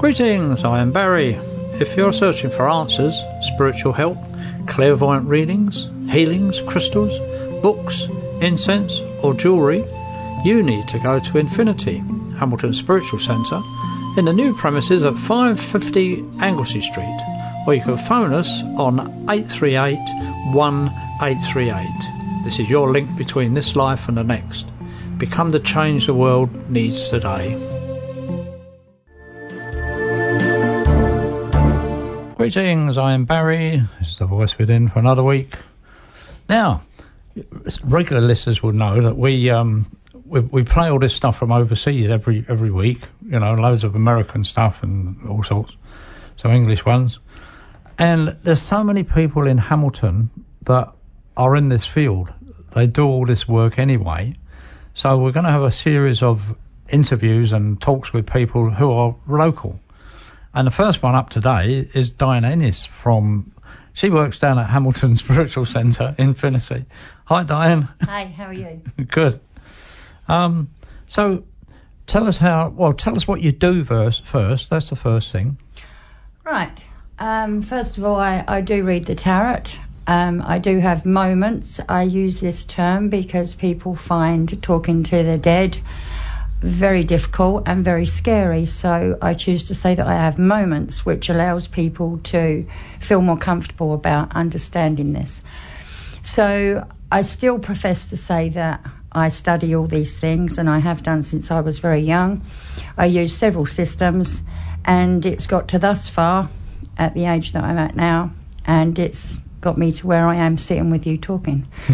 Greetings, I am Barry. If you're searching for answers, spiritual help, clairvoyant readings, healings, crystals, books, incense, or jewellery, you need to go to Infinity, Hamilton Spiritual Centre, in the new premises at 550 Anglesea Street, or you can phone us on 838 1838. This is your link between this life and the next. Become the change the world needs today. Greetings, I am Barry. This is the voice within for another week. Now, regular listeners will know that we um, we, we play all this stuff from overseas every every week. You know, loads of American stuff and all sorts, some English ones. And there's so many people in Hamilton that are in this field. They do all this work anyway. So we're going to have a series of interviews and talks with people who are local. And the first one up today is Diane Ennis from. She works down at Hamilton Spiritual Centre, Infinity. Hi, Diane. Hi, how are you? Good. Um, so, tell us how. Well, tell us what you do first. First, that's the first thing. Right. Um, first of all, I, I do read the tarot. Um, I do have moments. I use this term because people find talking to the dead very difficult and very scary. So I choose to say that I have moments which allows people to feel more comfortable about understanding this. So I still profess to say that I study all these things and I have done since I was very young. I use several systems and it's got to thus far at the age that I'm at now and it's got me to where I am sitting with you talking.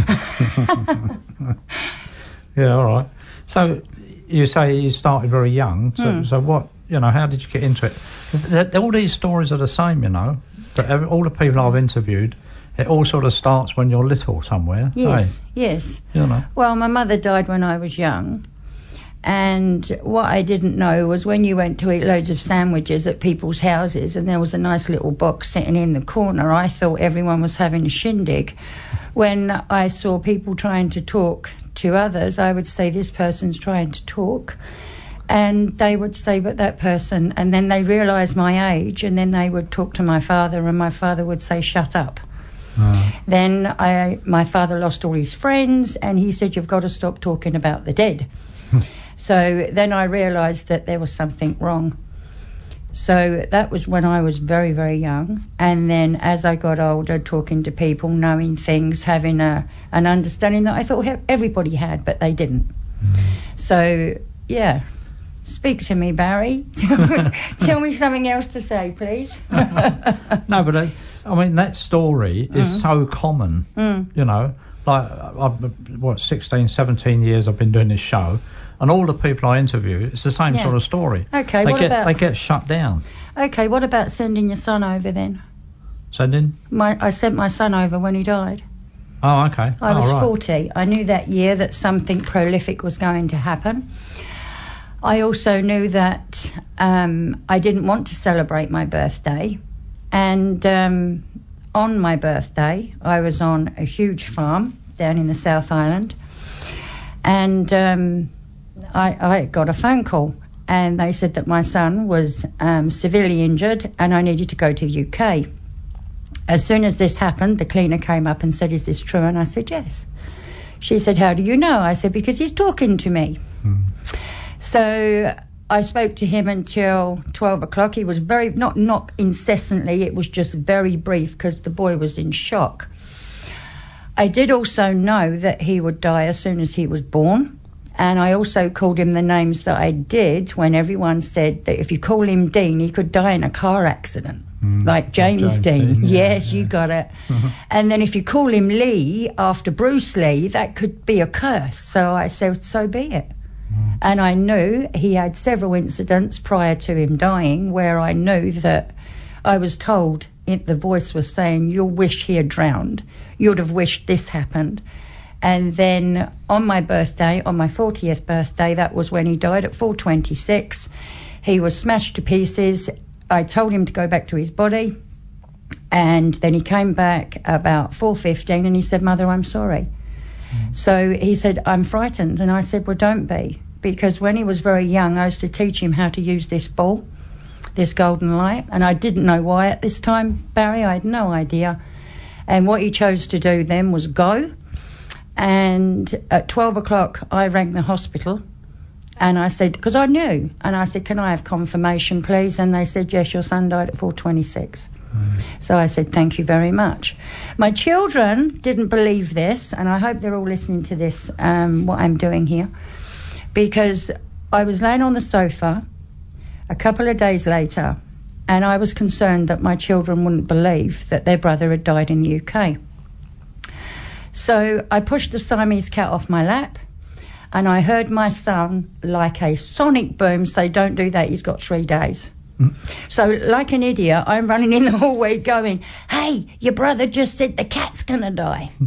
yeah, all right. So you say you started very young. So, Mm. so what? You know, how did you get into it? all these stories are the same, you know. But every, all the people I've interviewed, it all sort of starts when you're little somewhere. Yes, yes. You know. Well, my mother died when I was young. And what I didn't know was when you went to eat loads of sandwiches at people's houses and there was a nice little box sitting in the corner, I thought everyone was having a shindig. When I saw people trying to talk to others, I would say, This person's trying to talk. And they would say, But that person. And then they realised my age and then they would talk to my father and my father would say, Shut up. Ah. Then I, my father lost all his friends, and he said, "You've got to stop talking about the dead." Hmm. so then I realised that there was something wrong. So that was when I was very, very young, and then as I got older, talking to people, knowing things, having a an understanding that I thought everybody had, but they didn't. So yeah. Speak to me, Barry. Tell me, something else to say, please. No, but uh, I mean that story is Mm. so common. Mm. You know, like I've what 16, 17 years I've been doing this show, and all the people I interview, it's the same Yeah. sort of story. Okay, they what get about- they get shut down. Okay, what about sending your son over then? Sending. My, I sent my son over when he died. Oh, okay. I oh, was right. 40. I knew that year that something prolific was going to happen. I also knew that um, I didn't want to celebrate my birthday. And um, on my birthday, I was on a huge farm down in the South Island. And um, I, I got a phone call. And they said that my son was um, severely injured and I needed to go to the UK. As soon as this happened, the cleaner came up and said, Is this true? And I said, Yes. She said, How do you know? I said, Because he's talking to me. So I spoke to him until 12 o'clock. He was very, not, not incessantly, it was just very brief because the boy was in shock. I did also know that he would die as soon as he was born. And I also called him the names that I did when everyone said that if you call him Dean, he could die in a car accident. Mm. Like James, James Dean. Dean, yeah, yes, you got it. And then if you call him Lee after Bruce Lee, that could be a curse. So I said, so be it. Mm. And I knew he had several incidents prior to him dying where I knew that I was told it, the voice was saying, You'll wish he had drowned. You'd have wished this happened. And then on my birthday, on my 40th birthday, that was when he died at 426. He was smashed to pieces. I told him to go back to his body. And then he came back about 4.15 and he said, Mother, I'm sorry. Mm. So he said, I'm frightened. And I said, Well, don't be. Because when he was very young, I used to teach him how to use this ball, this golden light. And I didn't know why at this time, Barry. I had no idea. And what he chose to do then was go. And at 12 o'clock, I rang the hospital and I said, because I knew, and I said, can I have confirmation, please? And they said, yes, your son died at 426. So I said, thank you very much. My children didn't believe this, and I hope they're all listening to this, um, what I'm doing here, because I was laying on the sofa a couple of days later, and I was concerned that my children wouldn't believe that their brother had died in the UK. So I pushed the Siamese cat off my lap, and I heard my son, like a sonic boom, say, Don't do that, he's got three days. Mm. So, like an idiot, I'm running in the hallway going, Hey, your brother just said the cat's to die. Hmm.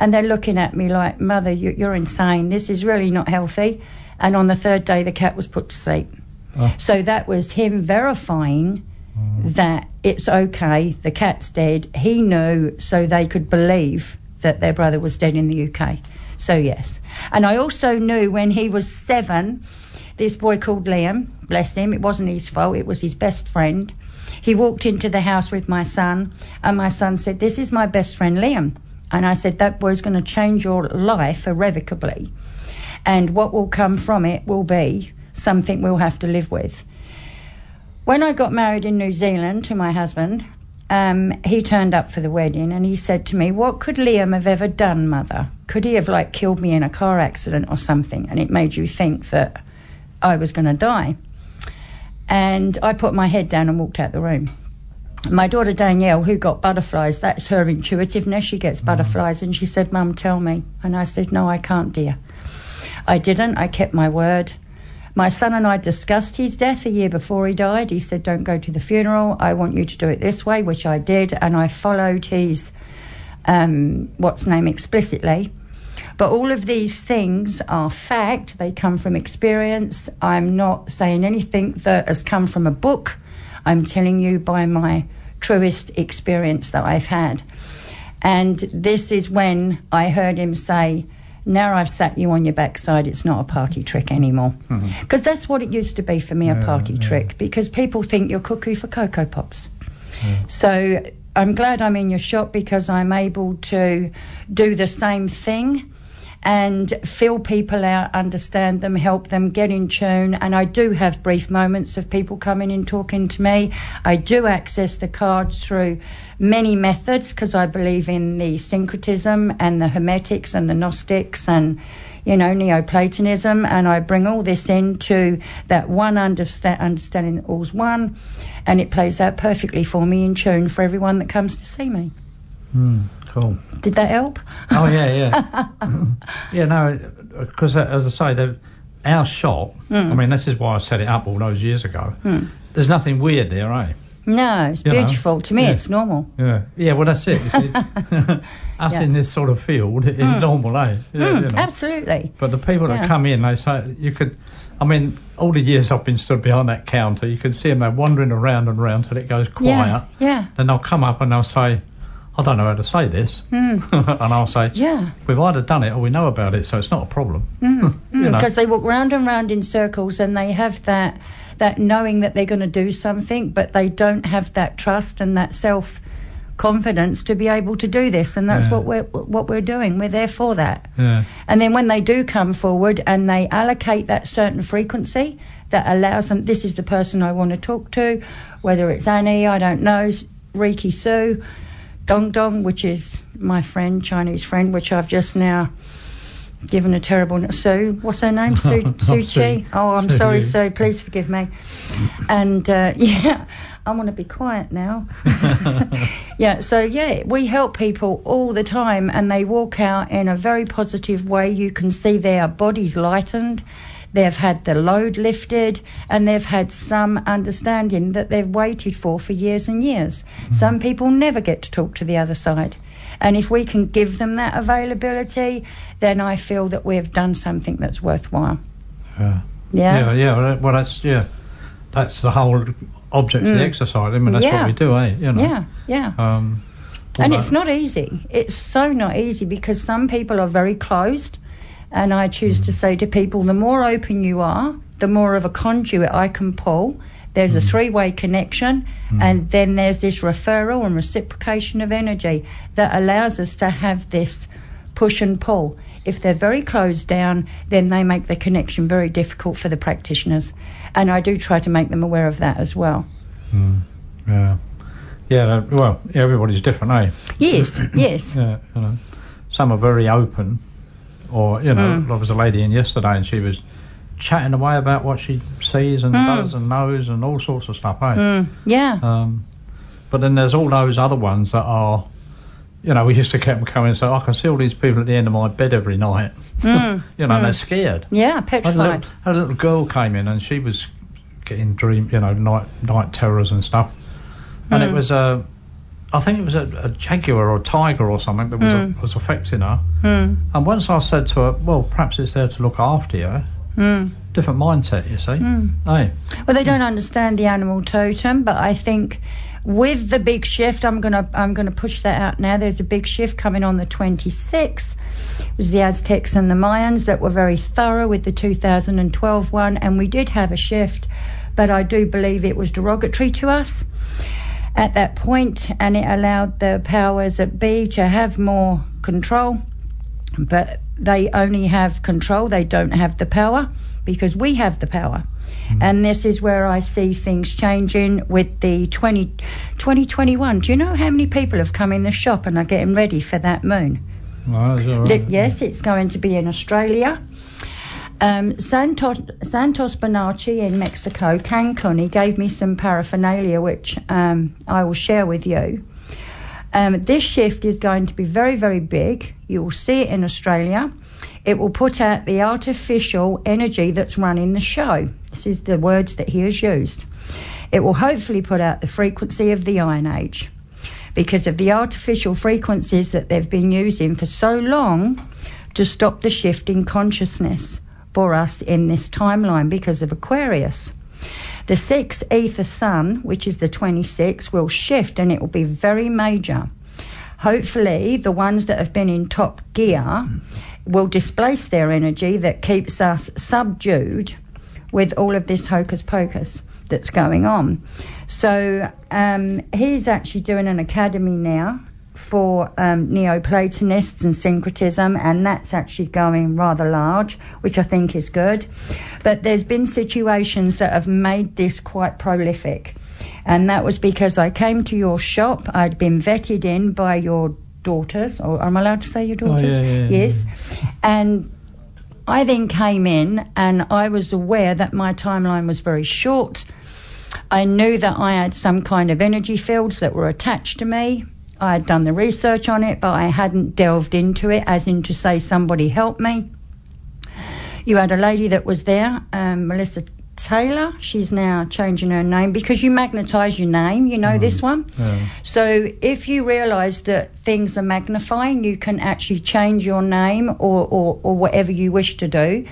and they're looking at me like, Mother, you, you're insane. This is really not healthy. And on the third day, the cat was put to sleep. Ah. So, that was him verifying hmm. that it's okay, the cat's dead. He knew so they could believe that their brother was dead in the UK. So, yes. And I also knew when he was seven, this boy called Liam, bless him, it wasn't his fault, it was his best friend. He walked into the house with my son, and my son said, This is my best friend Liam. And I said, That boy's going to change your life irrevocably. And what will come from it will be something we'll have to live with. When I got married in New Zealand to my husband, um, he turned up for the wedding and he said to me, What could Liam have ever done, mother? Could he have like killed me in a car accident or something? And it made you think that I was going to die. And I put my head down and walked out the room. My daughter Danielle, who got butterflies, that's her intuitiveness. She gets butterflies. And she said, Mum, tell me. And I said, No, I can't, dear. I didn't. I kept my word. My son and I discussed his death a year before he died. He said, Don't go to the funeral. I want you to do it this way, which I did. And I followed his, um, what's name, explicitly. But all of these things are fact, they come from experience. I'm not saying anything that has come from a book. I'm telling you by my truest experience that I've had. And this is when I heard him say, Now I've sat you on your backside, it's not a party trick anymore. Mm-hmm. Because that's what it used to be for me a party trick, because people think you're cuckoo for Cocoa Pops. So I'm glad I'm in your shop because I'm able to do the same thing and feel people out, understand them, help them get in tune. And I do have brief moments of people coming and talking to me. I do access the cards through many methods because I believe in the syncretism and the Hermetics and the Gnostics and you know, Neoplatonism, and I bring all this into that one understa- understanding that all's one, and it plays out perfectly for me in tune for everyone that comes to see me. Hmm. Cool. Did that help? Oh yeah, yeah, yeah. No, because as I say, the, our shop. I mean, this is why I set it up all those years ago. There's nothing weird there, eh? No, it's You know, beautiful. To me, yeah. it's normal. Yeah, yeah. Well, that's it. You see, us Yeah. in this sort of field is normal, eh? Yeah, Mm, you know. Absolutely. But the people that come in, they say you could. I mean, all the years I've been stood behind that counter, you can see them wandering around and around till it goes quiet. Yeah, yeah. Then they'll come up and they'll say, "I don't know how to say this," and I'll say, Hmm. Yeah. we've either done it or we know about it, so it's not a problem." you know. because they walk round and round in circles and they have that that knowing that they're going to do something but they don't have that trust and that self confidence to be able to do this and that's Yeah. what we're what we're doing we're there for that Yeah. and then when they do come forward and they allocate that certain frequency that allows them this is the person I want to talk to whether it's Annie I don't know Reiki Sue Dong Dong which is my friend Chinese friend which I've just now given a terrible Sue. What's her name? Sue Sue. Chi. Oh, I'm Sue. sorry, Sue. Please forgive me. And uh, yeah, I want to be quiet now. yeah. So yeah, we help people all the time, and they walk out in a very positive way. You can see their bodies lightened. They've had the load lifted, and they've had some understanding that they've waited for for years and years. Some people never get to talk to the other side. And if we can give them that availability, then I feel that we've done something that's worthwhile. Yeah. Yeah. Yeah, yeah. Well, that's yeah. That's the whole object of the exercise. I mean, that's Mm. Yeah. what we do, eh? You know. Yeah, yeah. Um, and well, it's not easy. It's so not easy because some people are very closed. And I choose to say to people, the more open you are, the more of a conduit I can pull. There's a three way connection, and then there's this referral and reciprocation of energy that allows us to have this push and pull. If they're very closed down, then they make the connection very difficult for the practitioners. And I do try to make them aware of that as well. Yeah. Yeah. uh, Well, everybody's different, eh? Yes, yes. Yeah. You know, some are very open, or you know, Mm. there was a lady in yesterday, and she was chatting away about what she sees and Mm. does and knows and all sorts of stuff, eh? Yeah. Um, but then there's all those other ones that are, you know, we used to keep them coming. So I can see all these people at the end of my bed every night. Mm. you know, and they're scared. Yeah, had a, petrified. little, had a little girl came in and she was getting dream, you know, night night terrors and stuff. And it was a, I think it was a, a jaguar or a tiger or something that was Hmm. was affecting her. And once I said to her, well, perhaps it's there to look after you. Hmm. Different mindset, you see. Hey, Well, they don't understand the animal totem, but I think with the big shift, I'm gonna I'm gonna push that out now. There's a big shift coming on the 26th. It was the Aztecs and the Mayans that were very thorough with the 2012 one, and we did have a shift, but I do believe it was derogatory to us at that point, and it allowed the powers at be to have more control but they only have control, they don't have the power because we have the power. Hmm. And this is where I see things changing with the 20, 2021. Do you know how many people have come in the shop and are getting ready for that moon? well, that's all right. Yes, it's going to be in Australia. Um, Santos, Santos Bonacci in Mexico, Cancun, he gave me some paraphernalia which um, I will share with you. Um, this shift is going to be very, very big. You will see it in Australia. It will put out the artificial energy that's running the show. This is the words that he has used. It will hopefully put out the frequency of the Iron Age because of the artificial frequencies that they've been using for so long to stop the shift in consciousness for us in this timeline because of Aquarius. The sixth ether sun, which is the 26th, will shift and it will be very major. Hopefully, the ones that have been in top gear will displace their energy that keeps us subdued with all of this hocus pocus that's going on. So, um, he's actually doing an academy now for um, Neoplatonists and syncretism, and that's actually going rather large, which I think is good. But there's been situations that have made this quite prolific, and that was because I came to your shop, I'd been vetted in by your daughters, or am I allowed to say your daughters? yeah, yeah, yeah. yes. And I then came in and I was aware that my timeline was very short. I knew that I had some kind of energy fields that were attached to me. I had done the research on it, but I hadn't delved into it, as in to say, somebody help me. You had a lady that was there, um, Melissa Taylor. She's now changing her name because you magnetise your name, you know this one. Yeah. So if you realise that things are magnifying, you can actually change your name or, or, or whatever you wish to do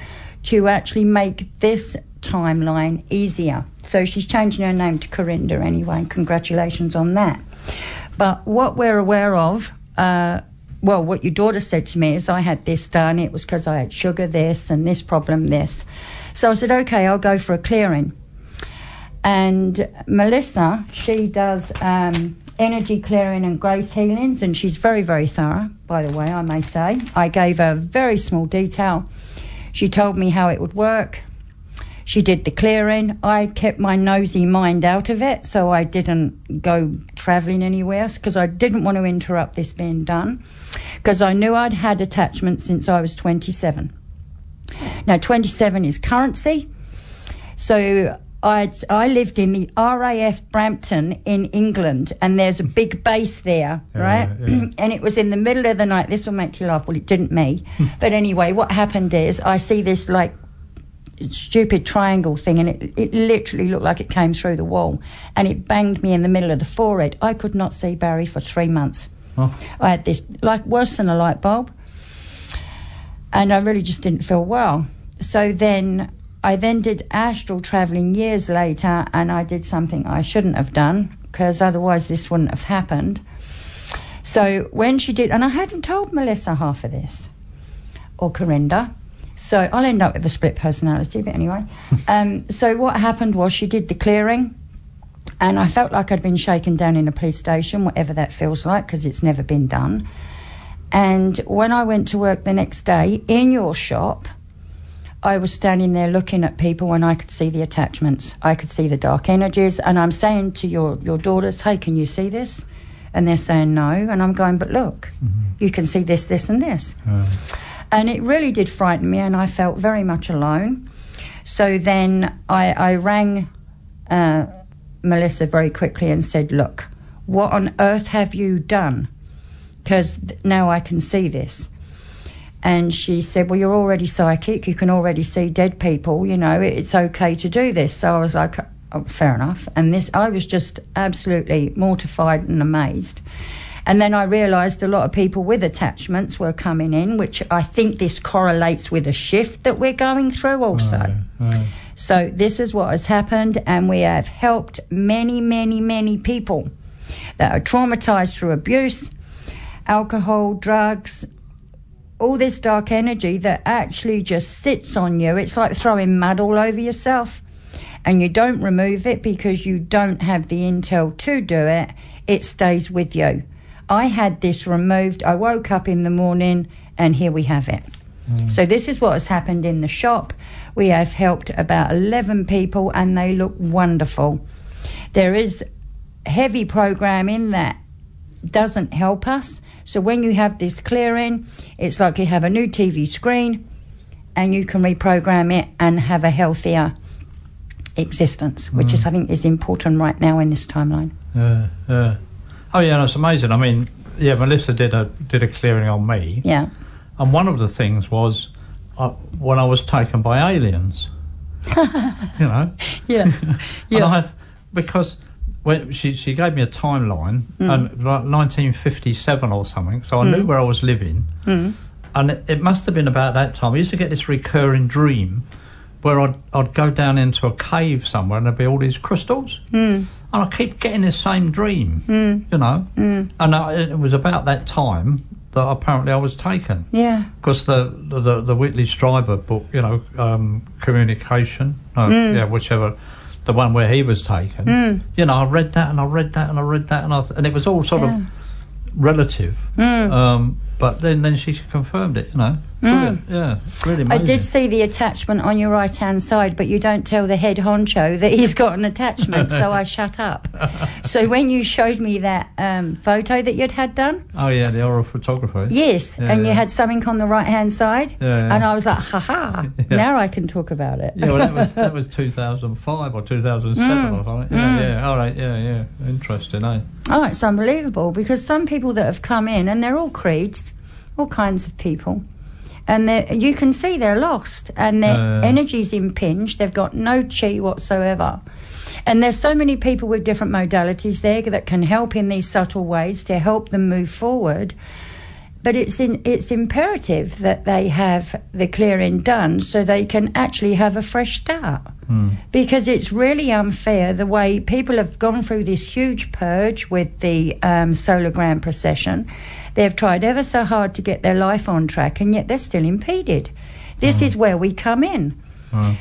to actually make this timeline easier. So she's changing her name to Corinda anyway, and congratulations on that. But what we're aware of, uh, well, what your daughter said to me is I had this done, it was because I had sugar this and this problem this. So I said, okay, I'll go for a clearing. And Melissa, she does um, energy clearing and grace healings, and she's very, very thorough, by the way, I may say. I gave her very small detail. She told me how it would work. She did the clearing. I kept my nosy mind out of it, so I didn't go travelling anywhere because I didn't want to interrupt this being done because I knew I'd had attachments since I was 27. Now, 27 is currency. So I'd, I lived in the RAF Brampton in England, and there's a big base there, right? yeah. and it was in the middle of the night. This will make you laugh. Well, it didn't me. but anyway, what happened is I see this like stupid triangle thing, and it, it literally looked like it came through the wall, and it banged me in the middle of the forehead. I could not see Barry for three months. Oh. I had this like worse than a light bulb, and I really just didn't feel well. So then I then did astral traveling years later, and I did something I shouldn't have done because otherwise this wouldn't have happened. So when she did, and I hadn't told Melissa half of this, or Corinda. So I'll end up with a split personality, but anyway. um, so what happened was she did the clearing, and I felt like I'd been shaken down in a police station, whatever that feels like, because it's never been done. And when I went to work the next day in your shop, I was standing there looking at people and I could see the attachments. I could see the dark energies. And I'm saying to your, your daughters, hey, can you see this? And they're saying no. And I'm going, but look, you can see this, this, and this. And it really did frighten me, and I felt very much alone. So then I, I rang uh, Melissa very quickly and said, Look, what on earth have you done? Because now I can see this. And she said, Well, you're already psychic. You can already see dead people. You know, it's okay to do this. So I was like, oh, Fair enough. And this, I was just absolutely mortified and amazed. And then I realised a lot of people with attachments were coming in, which I think this correlates with a shift that we're going through also. So this is what has happened, and we have helped many, many, many people that are traumatised through abuse, alcohol, drugs, all this dark energy that actually just sits on you. It's like throwing mud all over yourself, and you don't remove it because you don't have the intel to do it. It stays with you. I had this removed. I woke up in the morning, and here we have it. Mm. So this is what has happened in the shop. We have helped about 11 people and they look wonderful. There is heavy programming that doesn't help us. So when you have this clearing, it's like you have a new TV screen and you can reprogram it and have a healthier existence, which is mm. I think is important right now in this timeline. Yeah, yeah. Oh yeah, that's amazing. I mean, yeah, Melissa did a did a clearing on me, Yeah. and one of the things was uh, when I was taken by aliens. you know, Yeah. Yeah. I because when she she gave me a timeline Mm. and like 1957 or something, so I knew where I was living, Mm. and it, it must have been about that time. I used to get this recurring dream where I'd I'd go down into a cave somewhere and there'd be all these crystals, Mm. And I keep getting this same dream, you know, Mm. and I, it was about that time that apparently I was taken Yeah. because the, the the the Whitley Strieber book, you know, um, communication, no, Mm. yeah, whichever, the one where he was taken. You know, I read that and I read that and I read that and I, th- and it was all sort Yeah. of relative. Mm. Um, but then then she confirmed it. You know, brilliant. Yeah, really I did see the attachment on your right hand side, but you don't tell the head honcho that he's got an attachment, so I shut up. So when you showed me that um, photo that you'd had done, Oh yeah, the aura photographer. yes, Yeah, and you had something on the right hand side, Yeah, yeah. and I was like, ha ha, Yeah. now I can talk about it. Yeah, well, that was that was 2005 or 2007 Mm. or something. Yeah, yeah. All right. Yeah, yeah. Interesting, eh? Oh, it's unbelievable because some people that have come in and they're all creeds, all kinds of people, and you can see they're lost and their Uh. energy's impinged. They've got no chi whatsoever. And there's so many people with different modalities there that can help in these subtle ways to help them move forward. But it's in, it's imperative that they have the clearing done so they can actually have a fresh start because it's really unfair the way people have gone through this huge purge with the um, solar grand precession. They've tried ever so hard to get their life on track, and yet they're still impeded. This is where we come in.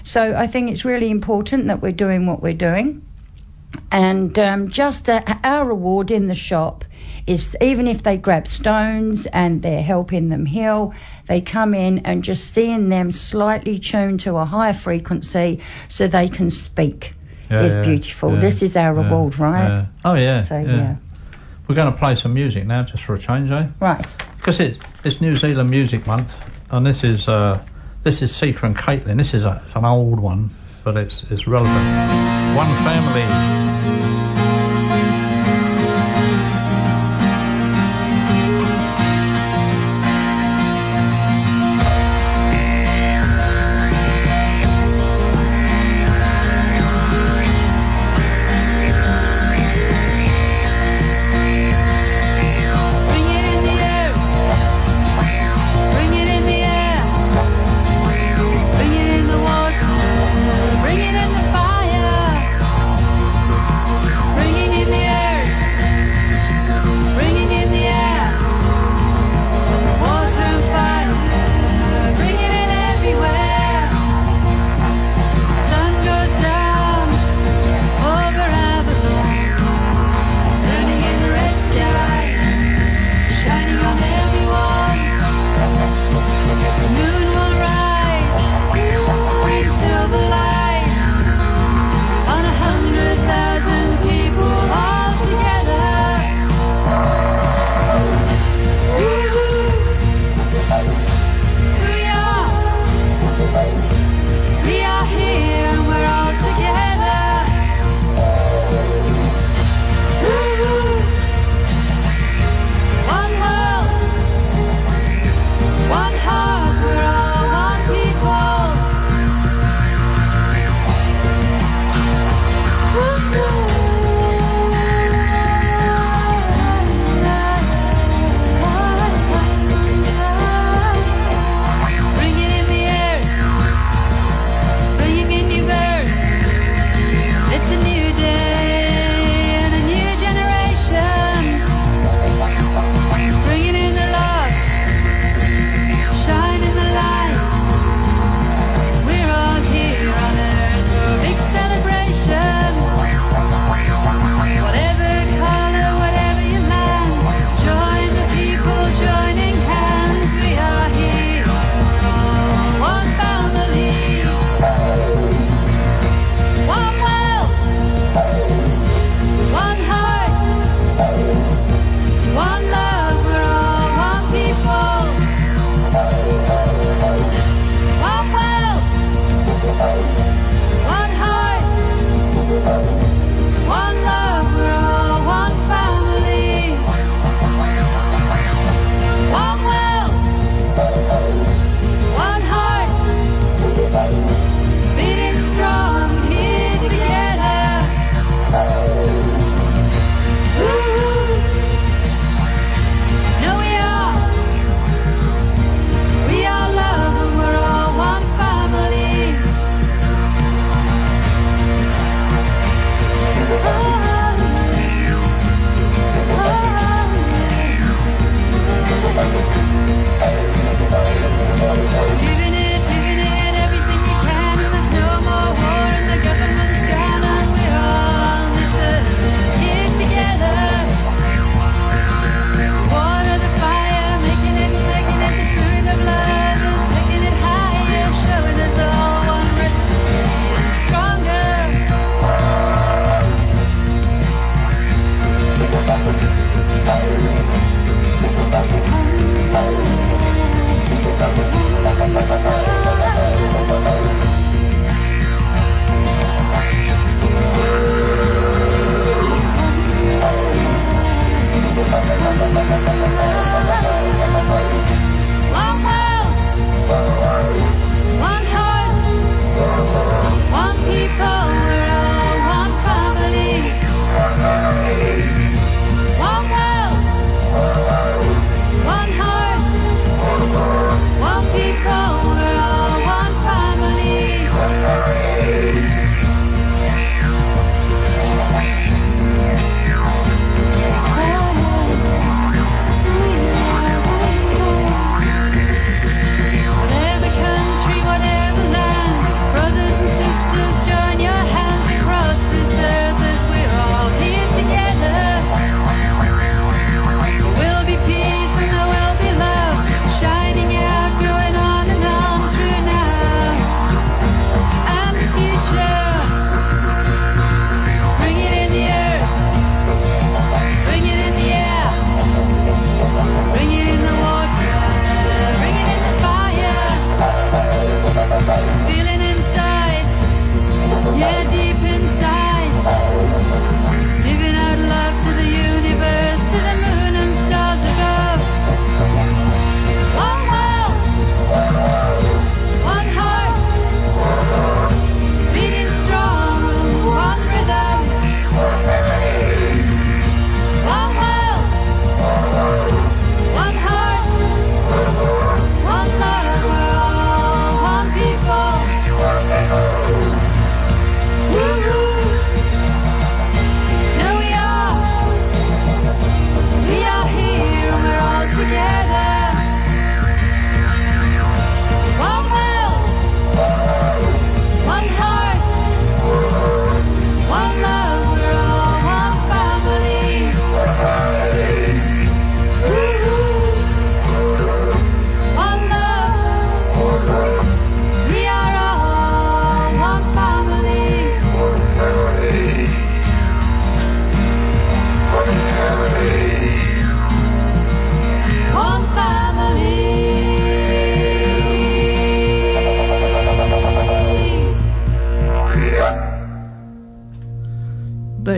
So I think it's really important that we're doing what we're doing. And um, just uh, our reward in the shop is even if they grab stones and they're helping them heal, they come in and just seeing them slightly tuned to a higher frequency so they can speak Yeah, is yeah, beautiful. yeah, this is our reward, right? Oh yeah. So, yeah. We're going to play some music now, just for a change, eh? Right. Because it's it's New Zealand Music Month, and this is uh, this is Seeker and Caitlin. This is a, it's an old one, but it's it's relevant. One family.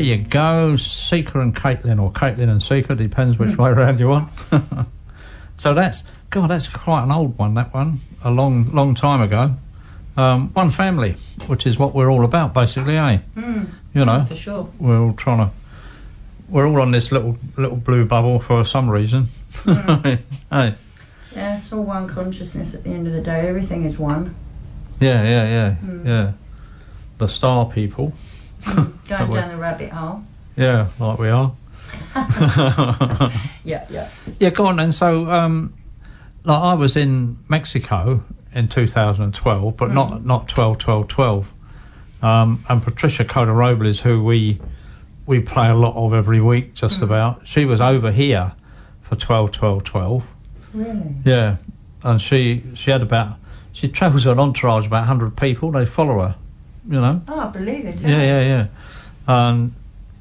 You go, Seeker and Caitlin, or Caitlin and Seeker, depends which way around you want. so that's God, that's quite an old one. That one, a long, long time ago. Um, one family, which is what we're all about, basically, eh? Mm, You know, for sure. we're all trying to. We're all on this little little blue bubble for some reason. hey, Yeah, it's all one consciousness at the end of the day. Everything is one. yeah, yeah, yeah, Mm. yeah. The star people. Going down the rabbit hole. Yeah, like we are. Yeah, yeah. Yeah, go on then. So, um, like I was in Mexico in 2012, but not not 12, 12, 12. Um, and Patricia Cota-Robles, who we we play a lot of every week, just about. She was over here for 12, 12, 12. Really? Yeah, and she she had about she travels with an entourage of about 100 people. They follow her, you know. Oh, I believe it. Yeah, yeah, yeah. And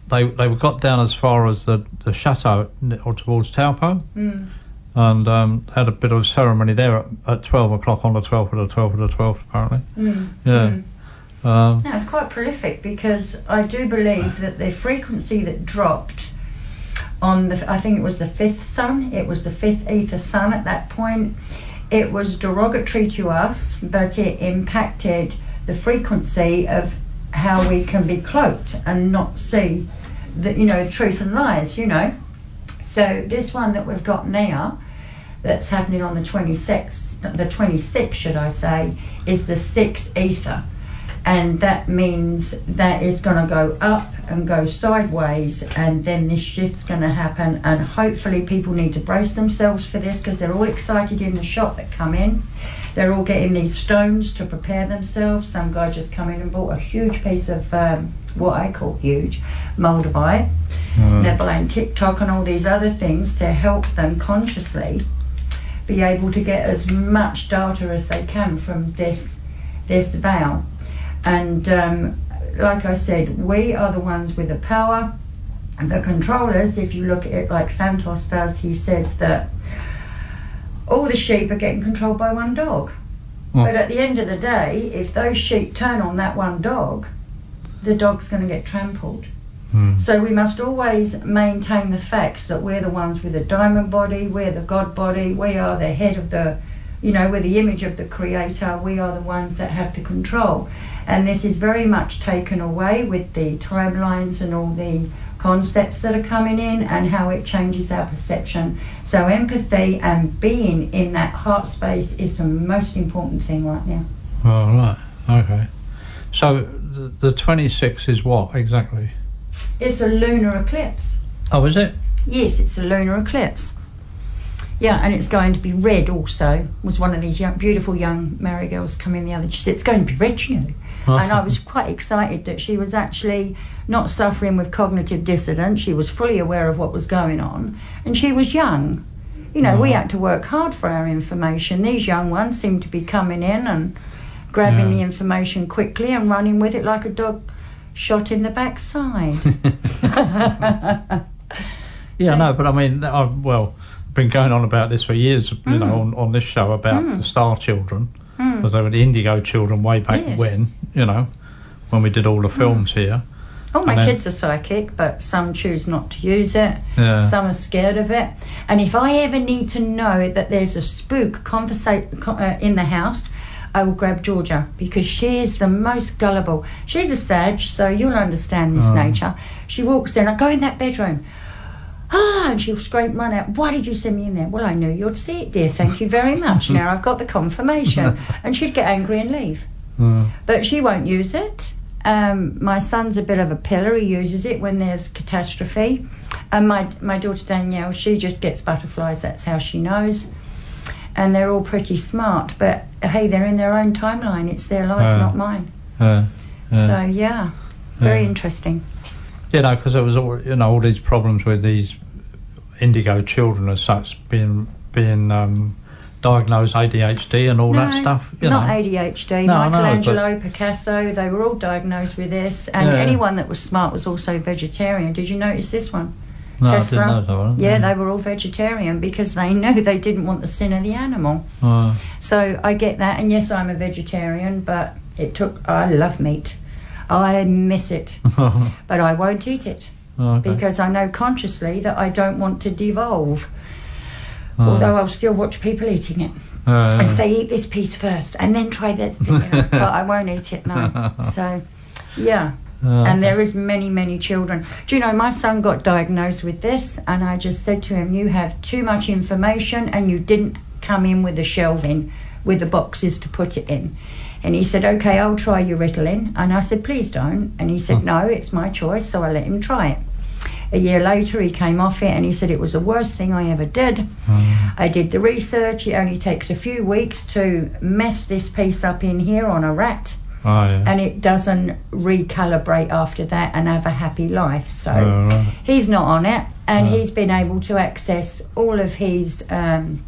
they they got down as far as the the chateau or towards Taupo Mm. and um, had a bit of ceremony there at, at 12 o'clock on the 12th of the 12th of the 12th, apparently. Mm. Yeah. Mm. Um, No, it's quite prolific because I do believe that the frequency that dropped on the, I think it was the fifth sun, it was the fifth ether sun at that point, it was derogatory to us, but it impacted the frequency of how we can be cloaked and not see the, you know, truth and lies, you know. So this one that we've got now, that's happening on the 26th, the 26th, should I say, is the sixth ether and that means that it's going to go up and go sideways and then this shift's going to happen. And hopefully people need to brace themselves for this because they're all excited in the shop that come in. They're all getting these stones to prepare themselves. Some guy just come in and bought a huge piece of um, what i call huge moldavite they're buying tektite and all these other things to help them consciously be able to get as much data as they can from this this vow and um, like I said, we are the ones with the power. And the controllers, if you look at it like Santos does, he says that all the sheep are getting controlled by one dog. Oh. But at the end of the day, if those sheep turn on that one dog, the dog's going to get trampled. hmm. So we must always maintain the facts that we're the ones with the diamond body, we're the God body, we are the head of the, you know, we're the image of the Creator, we are the ones that have the control. And this is very much taken away with the timelines and all the concepts that are coming in and how it changes our perception. So empathy and being in that heart space is the most important thing right now. All right. Okay. So the, the 26 is what exactly? It's a lunar eclipse. Oh, is it? Yes, it's a lunar eclipse. Yeah, and it's going to be red also. Was one of these young, beautiful young married girls come in the other? She said it's going to be red, you know. And I was quite excited that she was actually not suffering with cognitive dissonance. She was fully aware of what was going on, and she was young. You know, we Mhm. had to work hard for our information. These young ones seem to be coming in and grabbing Yeah. the information quickly and running with it like a dog shot in the backside. Yeah, no, but I mean, I've, well, been going on about this for years, you Mm. know, on, on this show about the star children, Hmm. because they were the indigo children way back Yes. when, you know, when we did all the films here. All my then- kids are psychic, but some choose not to use it. Yeah. Some are scared of it. And if I ever need to know that there's a spook conversa- uh, in the house, I will grab Georgia because she is the most gullible. She's a sage, so you'll understand this Oh. nature. She walks in, I go in that bedroom. Ah, and she'll scrape run out. Why did you send me in there? Well, I knew you'd see it, dear. Thank you very much. now I've got the confirmation. And she'd get angry and leave Uh, but she won't use it. Um, my son's a bit of a pillar. He uses it when there's catastrophe. And my my daughter Danielle, she just gets butterflies. That's how she knows. And they're all pretty smart. But hey, they're in their own timeline. It's their life, Yeah. not mine. uh, yeah. So yeah, very interesting. you know, because there was all, you know all these problems with these indigo children as such being being um, diagnosed ADHD and all that stuff. You not know. ADHD. No, Michelangelo, Picasso, they were all diagnosed with this. And Yeah. anyone that was smart was also vegetarian. Did you notice this one? No, I Tesla. didn't know that one. Yeah, they were all vegetarian because they knew they didn't want the sin of the animal. Uh, So I get that, and yes, I'm a vegetarian, but it took. I love meat. I miss it, but I won't eat it Oh, okay. because I know consciously that I don't want to devolve. Oh. Although I'll still watch people eating it Uh, and say, eat this piece first and then try this. But I won't eat it, no. So, yeah. uh, And there is many, many children. Do you know, my son got diagnosed with this, and I just said to him, You have too much information, and you didn't come in with the shelving with the boxes to put it in. And he said, Okay, I'll try your Ritalin. And I said, Please don't. And he said, No, it's my choice, so I let him try it. A year later, he came off it and he said it was the worst thing I ever did. I did the research. It only takes a few weeks to mess this piece up in here on a rat oh, yeah. and it doesn't recalibrate after that and have a happy life. So Oh, right. he's not on it, and Oh. he's been able to access all of his um,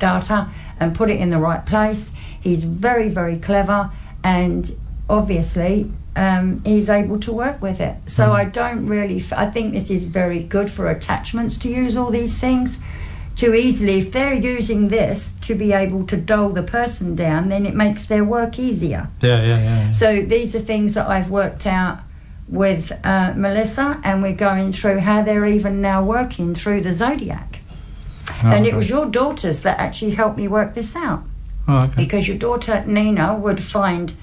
data and put it in the right place. He's very, very clever, and obviously. Um, he's able to work with it. So I don't really. F- I think this is very good for attachments to use all these things too easily. If they're using this to be able to dull the person down, then it makes their work easier. Yeah, yeah, yeah. So these are things that I've worked out with uh, Melissa, and we're going through how they're even now working through the zodiac. And it was your daughters that actually helped me work this out Oh, okay. because your daughter Nina would find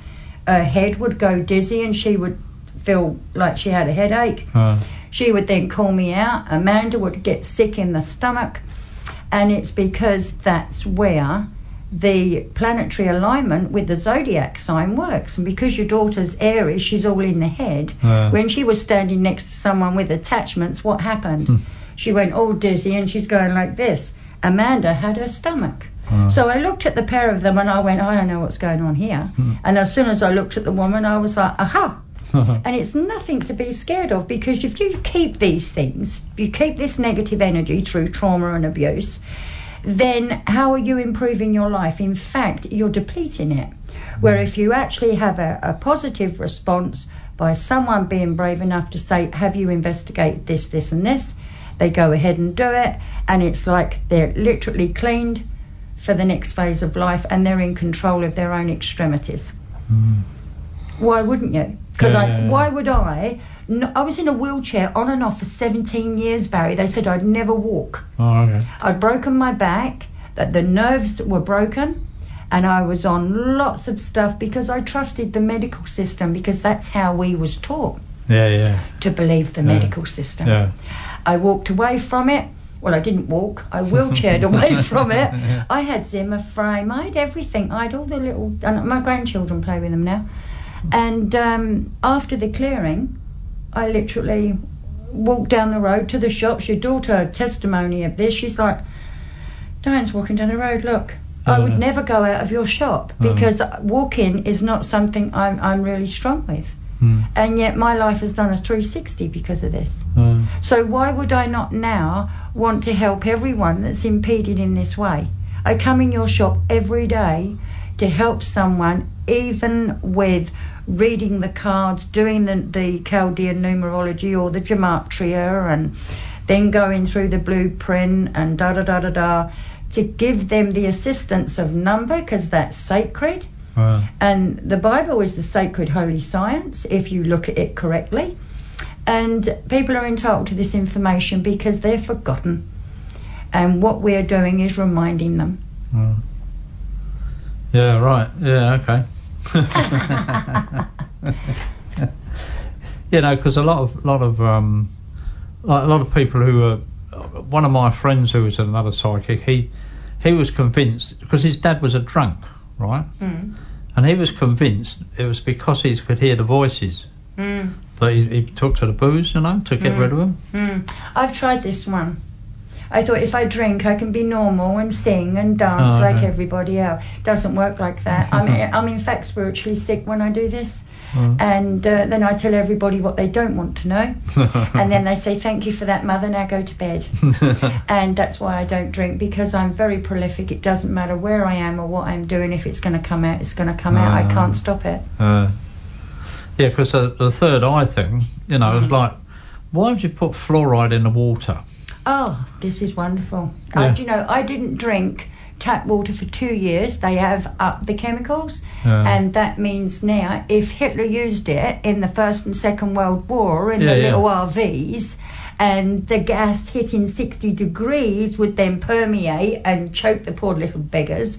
her head would go dizzy and she would feel like she had a headache. Uh, She would then call me out. Amanda would get sick in the stomach. And it's because that's where the planetary alignment with the zodiac sign works. And because your daughter's Aries, she's all in the head. Yeah. When she was standing next to someone with attachments, what happened? She went all dizzy and she's going like this. Amanda had her stomach. Ah. So I looked at the pair of them and I went, oh, I don't know what's going on here. Hmm. And as soon as I looked at the woman, I was like, aha, and it's nothing to be scared of because if you keep these things, if you keep this negative energy through trauma and abuse, then how are you improving your life? In fact, you're depleting it. Hmm. Where if you actually have a, a positive response by someone being brave enough to say, Have you investigated this, this, and this? They go ahead and do it, and it's like they're literally cleaned for the next phase of life and they're in control of their own extremities. Hmm. Why wouldn't you? Because Yeah, I, yeah, yeah. why would I? No, I was in a wheelchair on and off for 17 years, Barry. They said I'd never walk. oh, okay. I'd broken my back, that the nerves were broken, and I was on lots of stuff because I trusted the medical system because that's how we was taught Yeah, yeah, to believe the medical system. yeah. I walked away from it. Well, I didn't walk. I wheelchaired away from it. I had Zimmer frame. I had everything. I had all the little. And my grandchildren play with them now. And um, after the clearing, I literally walked down the road to the shops. Your daughter had testimony of this. She's like, Diane's walking down the road. Look, I would Uh. never go out of your shop because walking is not something I'm, I'm really strong with. Hmm. And yet my life has done a 360 because of this. Uh, So why would I not now want to help everyone that's impeded in this way? I come in your shop every day to help someone, even with reading the cards, doing the, the Chaldean numerology or the gematria, and then going through the blueprint and da da da da da, to give them the assistance of number because that's sacred. And the Bible is the sacred holy science if you look at it correctly. And people are entitled to this information because they're forgotten. And what we're doing is reminding them. Yeah, right. Yeah, okay. you know, because a lot of lot of um, like a lot of people who are one of my friends who was another psychic. He he was convinced because his dad was a drunk, right? And he was convinced it was because he could hear the voices that he, he took to the booze, you know, to get rid of them. Hmm. I've tried this one. I thought if I drink, I can be normal and sing and dance Oh, like everybody else. Doesn't work like that. I'm, I'm in fact spiritually sick when I do this. Mm. And uh, then I tell everybody what they don't want to know. and then they say, Thank you for that, mother, now go to bed. and that's why I don't drink because I'm very prolific. It doesn't matter where I am or what I'm doing. If it's going to come out, it's going to come out. I Ah. can't stop it. Uh, yeah, because the, the third eye thing, you know, it's like, why would you put fluoride in the water? Oh, this is wonderful. Yeah. I, you know, I didn't drink tap water for two years. They have up the chemicals, Yeah. and that means now if Hitler used it in the First and Second World War in Yeah, the yeah. little RVs, and the gas hitting 60 degrees would then permeate and choke the poor little beggars,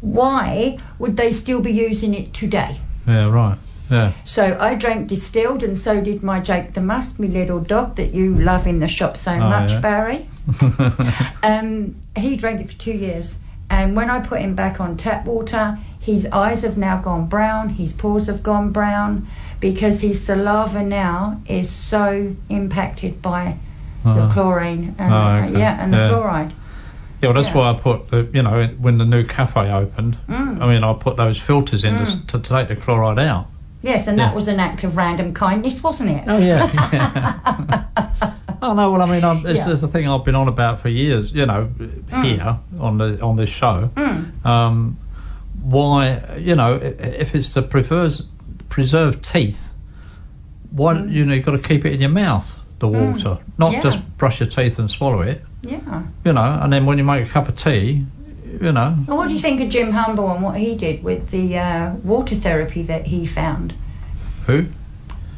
why would they still be using it today? Yeah, right. Yeah. So I drank distilled, and so did my Jake the Musk, my little dog that you love in the shop so much, Oh, yeah. Barry. um, he drank it for two years, and when I put him back on tap water, his eyes have now gone brown, his paws have gone brown, because his saliva now is so impacted by the Uh-huh. chlorine and Oh, okay. yeah, and the Yeah. fluoride. Yeah, well, that's Yeah. why I put, the, you know, when the new cafe opened, Mm. I mean, I put those filters in to to, take the chloride out. Yes, and Yeah. that was an act of random kindness, wasn't it? Oh, yeah. oh, no, well, I mean, I'm, it's, Yeah. it's a thing I've been on about for years, you know, here on the on this show. Mm. Um, why, you know, if it's to preserve, preserve teeth, why, Mm. you know, you've got to keep it in your mouth, the water, not Yeah. just brush your teeth and swallow it, Yeah. you know, and then when you make a cup of tea, you know, Well, what do you think of Jim Humble and what he did with the uh, water therapy that he found? who?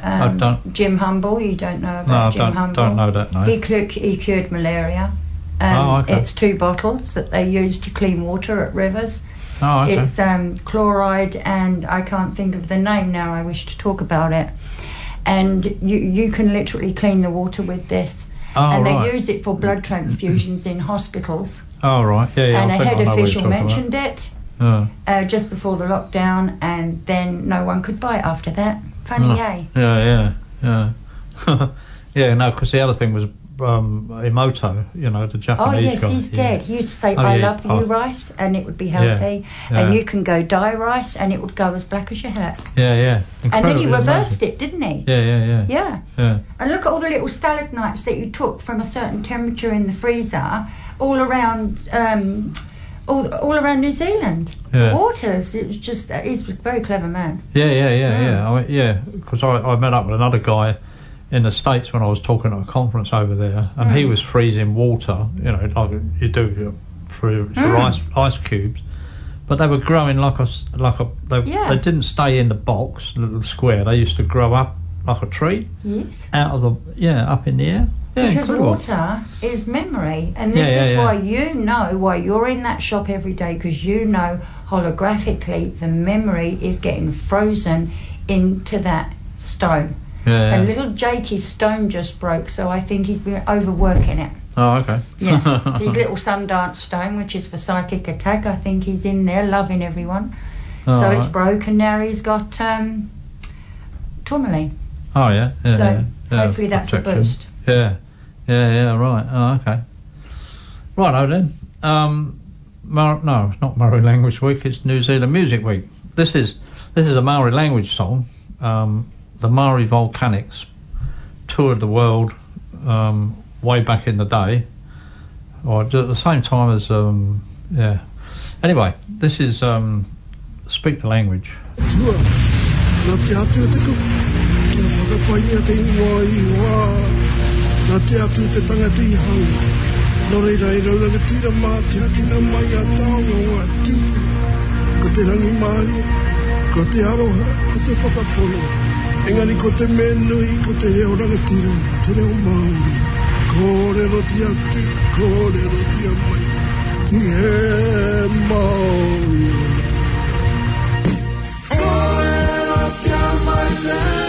Um, don't- Jim Humble, you don't know about No, I Jim don't- Humble? don't know that, no. He, cu- he cured malaria. Um, Oh, okay. It's two bottles that they use to clean water at rivers. Oh, okay. It's um, chloride, and I can't think of the name now. I wish to talk about it. And you you can literally clean the water with this. Oh, and they use it for blood transfusions in hospitals. Oh, right. Yeah, yeah. and I a head know what you're official talking about. mentioned it Yeah. uh, just before the lockdown, and then no one could buy it after that. Funny, Oh. eh? Yeah, yeah, yeah. yeah, no, because the other thing was um, Emoto, you know, the Japanese Oh yes, guy. he's yeah. dead. He used to say, Oh, "I yeah, love you, oh. rice," and it would be healthy. yeah. And you can go dye rice, and it would go as black as your hat. Yeah, yeah. And then he reversed amazing. it, didn't he? Yeah, yeah, yeah. Yeah. Yeah. And look at all the little stalagmites that you took from a certain temperature in the freezer, all around, um, all, all around New Zealand. Yeah. The waters. It was just. Uh, he's a very clever man. Yeah, yeah, yeah, Yeah. yeah. I mean, yeah, because I, I met up with another guy in the States when I was talking at a conference over there, and he Mm. was freezing water, you know, like you do through, through Mm. ice, ice cubes. But they were growing like a, like a, they, Yeah. they didn't stay in the box, little square. They used to grow up like a tree Yes. out of the, yeah, up in the air. Yeah, because incredible. water is memory, and this Yeah, yeah, is why you know why you're in that shop every day because you know holographically the memory is getting frozen into that stone. Yeah, And yeah. little Jakey's stone just broke, so I think he's been overworking it. Oh, okay. Yeah, his little Sundance stone, which is for psychic attack. I think he's in there loving everyone. Oh, so it's broken now. He's got um, tourmaline. Oh, yeah. yeah so yeah, yeah, hopefully that's a boost. Yeah, yeah, yeah. Right. Oh, okay. Right, then. Um, Mar- no, it's not Maori Language Week. It's New Zealand Music Week. This is this is a Maori language song. Um, the Maori Volcanics toured the world um, way back in the day, or at the same time as um, yeah. Anyway, this is um, speak the language. Nā te te te ingoa te atu te tangata i hau, nō reira i rauranga tira mā te a taonga o atu, ko te rangi māri, ko te aroha, ko te whakapono, engari ko te menui, ko te reo rangatira, te reo Māori, kōrero Māori. In days of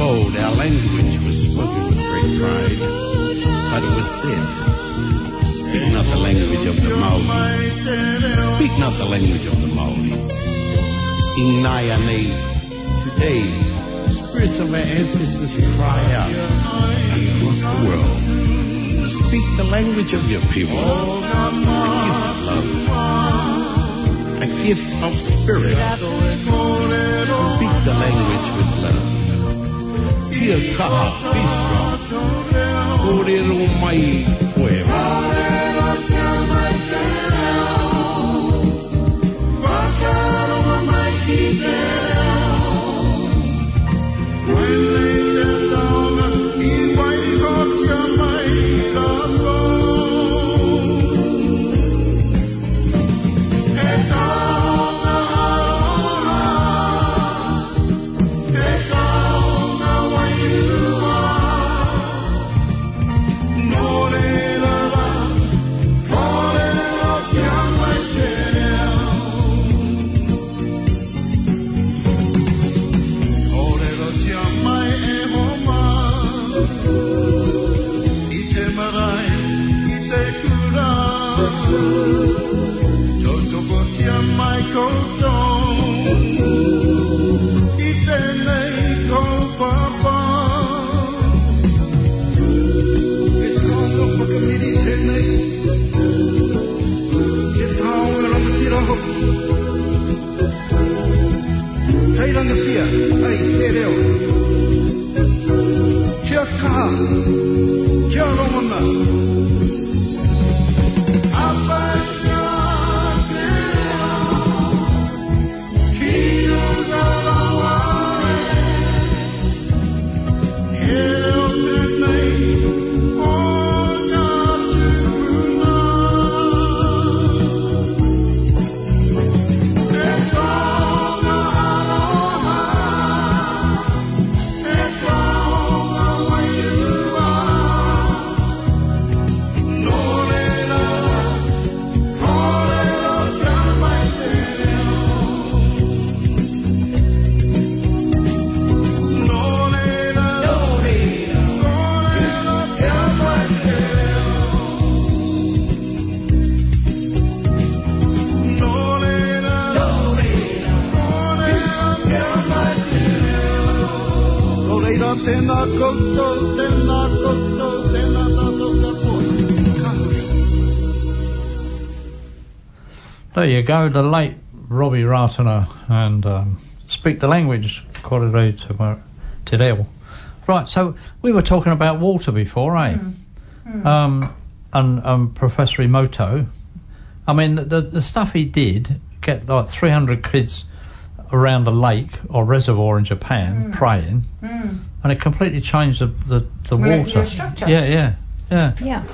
old, our language was spoken with great pride, but it was said, Speak not the language of the Maori. Speak not the language of the Maori. In Nayane, today, spirits of our ancestors cry out across the world. Speak the language of your people. Love. A gift of spirit. Speak the language with love. Kia kaha, be strong. Kōrero There you go, the late Robbie Ratner and um, Speak the Language, Kōrero to Mar- Te Reo. Right, so we were talking about water before, eh? Um, and um, Professor Emoto. I mean, the, the stuff he did, get like 300 kids around a lake or reservoir in Japan praying, and it completely changed the, the, the water. structure. Yeah, yeah, yeah. Yeah,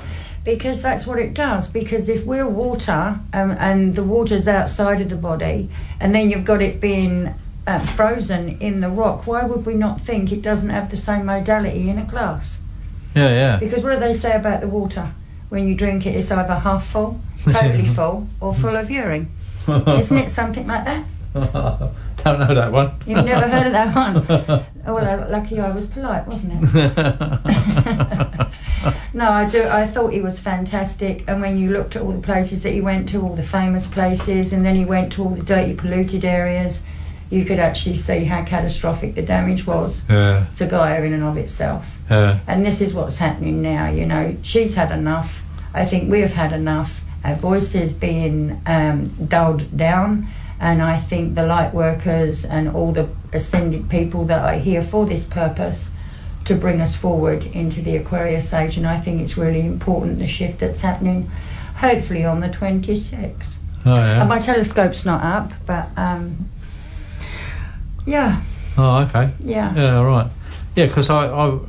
because that's what it does. Because if we're water um, and the water's outside of the body, and then you've got it being uh, frozen in the rock, why would we not think it doesn't have the same modality in a glass? Yeah, yeah. Because what do they say about the water? When you drink it, it's either half full, totally full, or full of urine. Isn't it something like that? Don't know that one. You've never heard of that one? Oh, well, lucky I was polite, wasn't it? No, I do. I thought he was fantastic, and when you looked at all the places that he went to, all the famous places, and then he went to all the dirty, polluted areas, you could actually see how catastrophic the damage was yeah, to Gaia in and of itself. yeah. And this is what's happening now. You know, she's had enough. I think we've had enough. Our voices being um, dulled down, and I think the light workers and all the ascended people that are here for this purpose to bring us forward into the Aquarius age. And I think it's really important the shift that's happening. Hopefully on the 26th. Oh, yeah. And my telescope's not up, but um, yeah, Oh, okay. yeah, Yeah, right. Yeah, because I, I,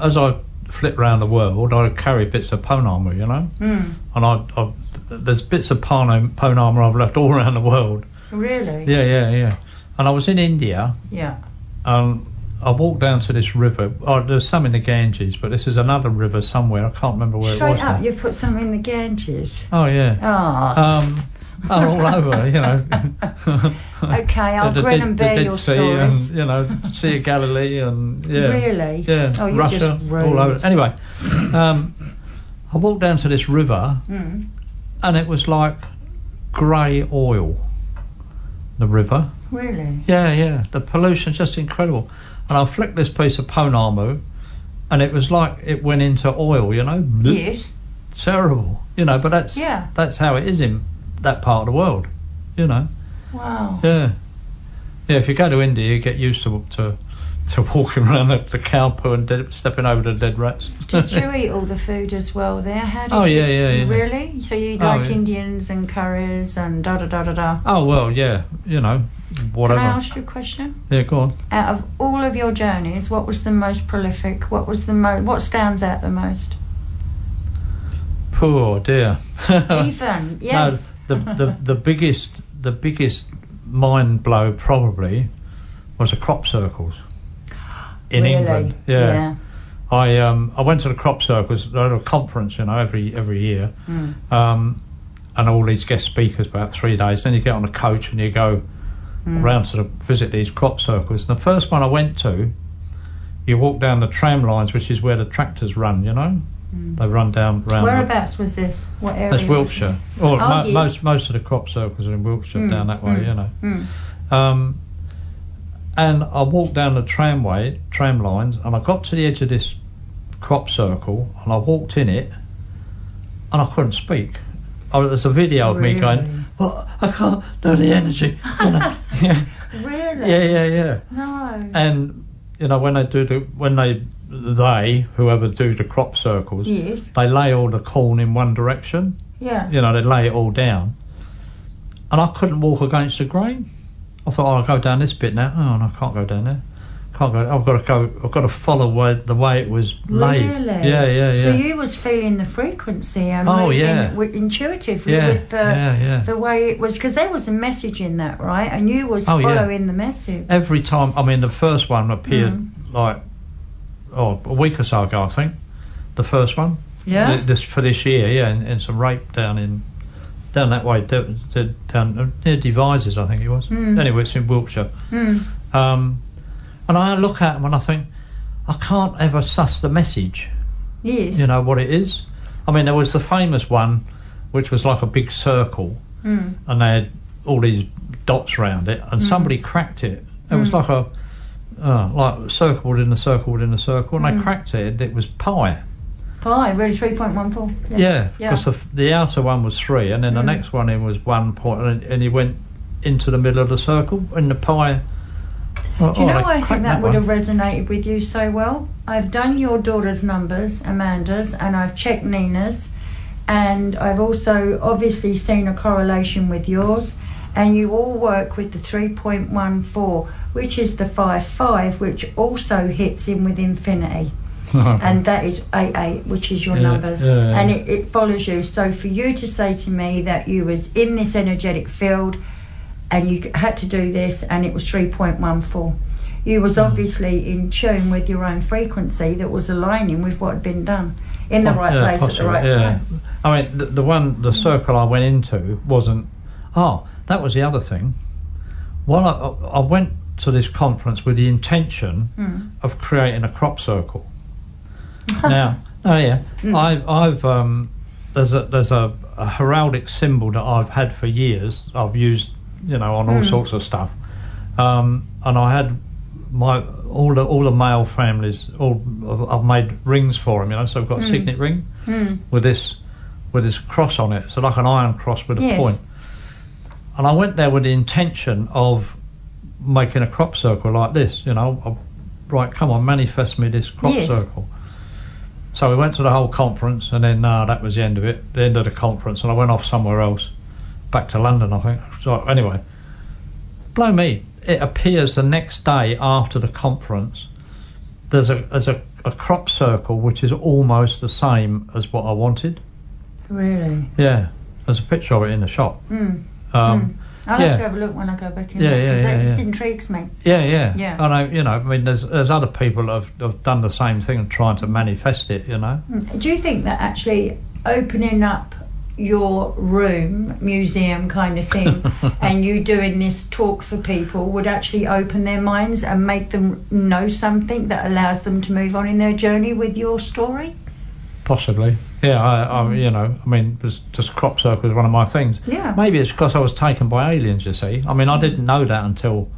as I flip around the world, I carry bits of pounamu, you know, Mm, and I, I there's bits of pone, pounamu I've left all around the world. really. Yeah, yeah, yeah. And I was in India, Yeah. and I walked down to this river. Oh, there's some in the Ganges, but this is another river somewhere. I can't remember where it Straight up, now. you've put some in the Ganges. Oh yeah. Oh, Um, oh, all over, you know. Okay, I'll the, grin and bear your Sea stories. and you know Sea of Galilee and yeah, Really? yeah, Oh, you're Russia, just rude. all over. Anyway, um, I walked down to this river Mm. and it was like grey oil. The river, Really? yeah, yeah. The pollution's just incredible. And I flicked this piece of Pounamu, and it was like it went into oil. You know, Yes. terrible. You know, but that's Yeah. that's how it is in that part of the world. You know. Wow. Yeah, yeah. If you go to India, you get used to to to walking around the, the cow poo and dead, stepping over the dead rats. Did you eat all the food as well there? How did Oh, you, yeah, yeah, yeah. Really? So you eat Oh, like yeah. Indians and curries and da da da da da. oh well, yeah, you know, whatever. Can I ask you a question? Yeah, go on. Out of all of your journeys, what was the most prolific? What was the most? What stands out the most? Poor dear. Ethan, yes. No, the, the the biggest the biggest mind blow probably was the crop circles in Really? England. Yeah. I um I went to the crop circles at a conference, you know, every every year, Mm. um, and all these guest speakers about three days. Then you get on a coach and you go Mm. around to the, visit these crop circles. And the first one I went to, you walk down the tram lines, which is where the tractors run. You know, they run down round. the- Whereabouts was this? What area? that's Wiltshire. Or Oh, mo- yes. most most of the crop circles are in Wiltshire Mm, down that way, mm, you know. Mm. Um, and I walked down the tramway, tram lines, and I got to the edge of this crop circle, and I walked in it, and I couldn't speak. Oh, there's a video of me going, "Well, I can't know the energy." Yeah, Really? yeah, yeah, yeah. No. And you know when they do the when they they whoever do the crop circles, yes. they lay all the corn in one direction Yeah. you know, they'd lay it all down. And I couldn't walk against the grain. I thought, oh, I'll go down this bit now. Oh, no, I can't go down there. Can't go. I've got to go. I've got to follow where, the way it was laid. Really? Yeah, yeah, yeah. So you was feeling the frequency and Oh, yeah. with, intuitively yeah, with the yeah, yeah. the way it was because there was a message in that, right? And you was Oh, following the message. Every time, I mean, the first one appeared Mm. like oh a week or so ago, I think. The first one. Yeah. Th- This for this year, yeah, and, and some rape down in down that way, d- d- down uh, near Devizes, I think it was. Mm. Anyway, it's in Wiltshire. Mm. Um, and I look at them and I think, I can't ever suss the message, Yes. you know, what it is. I mean, there was the famous one, which was like a big circle, Mm. and they had all these dots around it, and somebody cracked it. It was Mm. like a, uh, like circle within a circle within a circle, and they cracked it, it was pi. Pi, really, three point one four. Yeah, Yeah. because the, the outer one was three, and then the Mm. next one in was one point, and, and he went into the middle of the circle, and the pi. Oh, Do you oh, know I think cracked that would have resonated with you so well? I've done your daughter's numbers, Amanda's, and I've checked Nina's, and I've also obviously seen a correlation with yours. And you all work with the 3.14, which is the 5.5, which also hits in with infinity. and that is 88, which is your Yeah, numbers, yeah, and it, it follows you. So for you to say to me that you was in this energetic field, and you had to do this, and it was 3.14, you Mm. was obviously in tune with your own frequency that was aligning with what had been done in the right yeah, place at the possibly, right yeah. time. I mean, the, the one, the circle I went into wasn't. Oh, that was the other thing. Well, I, I went to this conference with the intention Mm. of creating a crop circle. Now, oh yeah, Mm. I've, I've um, there's a there's a, a heraldic symbol that I've had for years. I've used, you know, on all Mm. sorts of stuff, um, and I had my all the all the male families. All I've made rings for them, you know. So I've got a Mm. signet ring Mm. with this with this cross on it, so like an iron cross with a Yes. point. And I went there with the intention of making a crop circle like this, you know. I- Right, come on, manifest me this crop Yes. circle. So we went to the whole conference, and then uh, that was the end of it, the end of the conference, and I went off somewhere else, back to London, I think. So anyway, blow me, it appears the next day after the conference. There's a there's a, a crop circle which is almost the same as what I wanted. Really? Yeah, there's a picture of it in the shop. Mm. Um, I'll yeah. have to have a look when I go back in Yeah, there yeah, because yeah, that just intrigues me. Yeah, yeah, Yeah. I know. You know, I mean, there's there's other people that have, have done the same thing and trying to manifest it. You know. Mm. Do you think that actually opening up your room, museum kind of thing, and you doing this talk for people would actually open their minds and make them know something that allows them to move on in their journey with your story? Possibly. Yeah, I, I mm. you know, I mean, just crop circle is one of my things. Yeah. Maybe it's because I was taken by aliens. You see, I mean, I mm. didn't know that until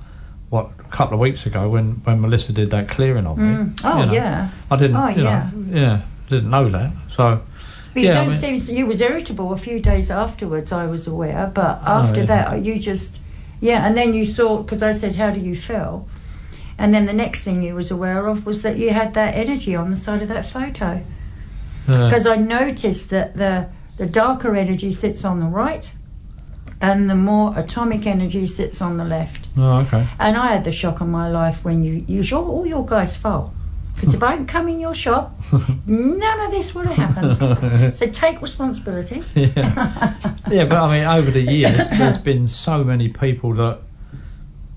what a couple of weeks ago when when Melissa did that clearing of me. Mm. Oh you know. yeah. I didn't. Oh, you yeah. Know, yeah, didn't know that. So. But you Yeah, I don't mean- seem you was irritable a few days afterwards. I was aware, but Oh, after yeah. that, uh, you just yeah. And then you saw because I said, "How do you feel?" And then the next thing you was aware of was that you had that energy on the side of that photo. Yeah. Because I noticed that the the darker energy sits on the right, and the more atomic energy sits on the left. Oh, okay. And I had the shock of my life when you use your, all your guys' fault. Because if I had come in your shop, none of this would have happened. so take responsibility. yeah. yeah, but I mean, over the years, there's been so many people that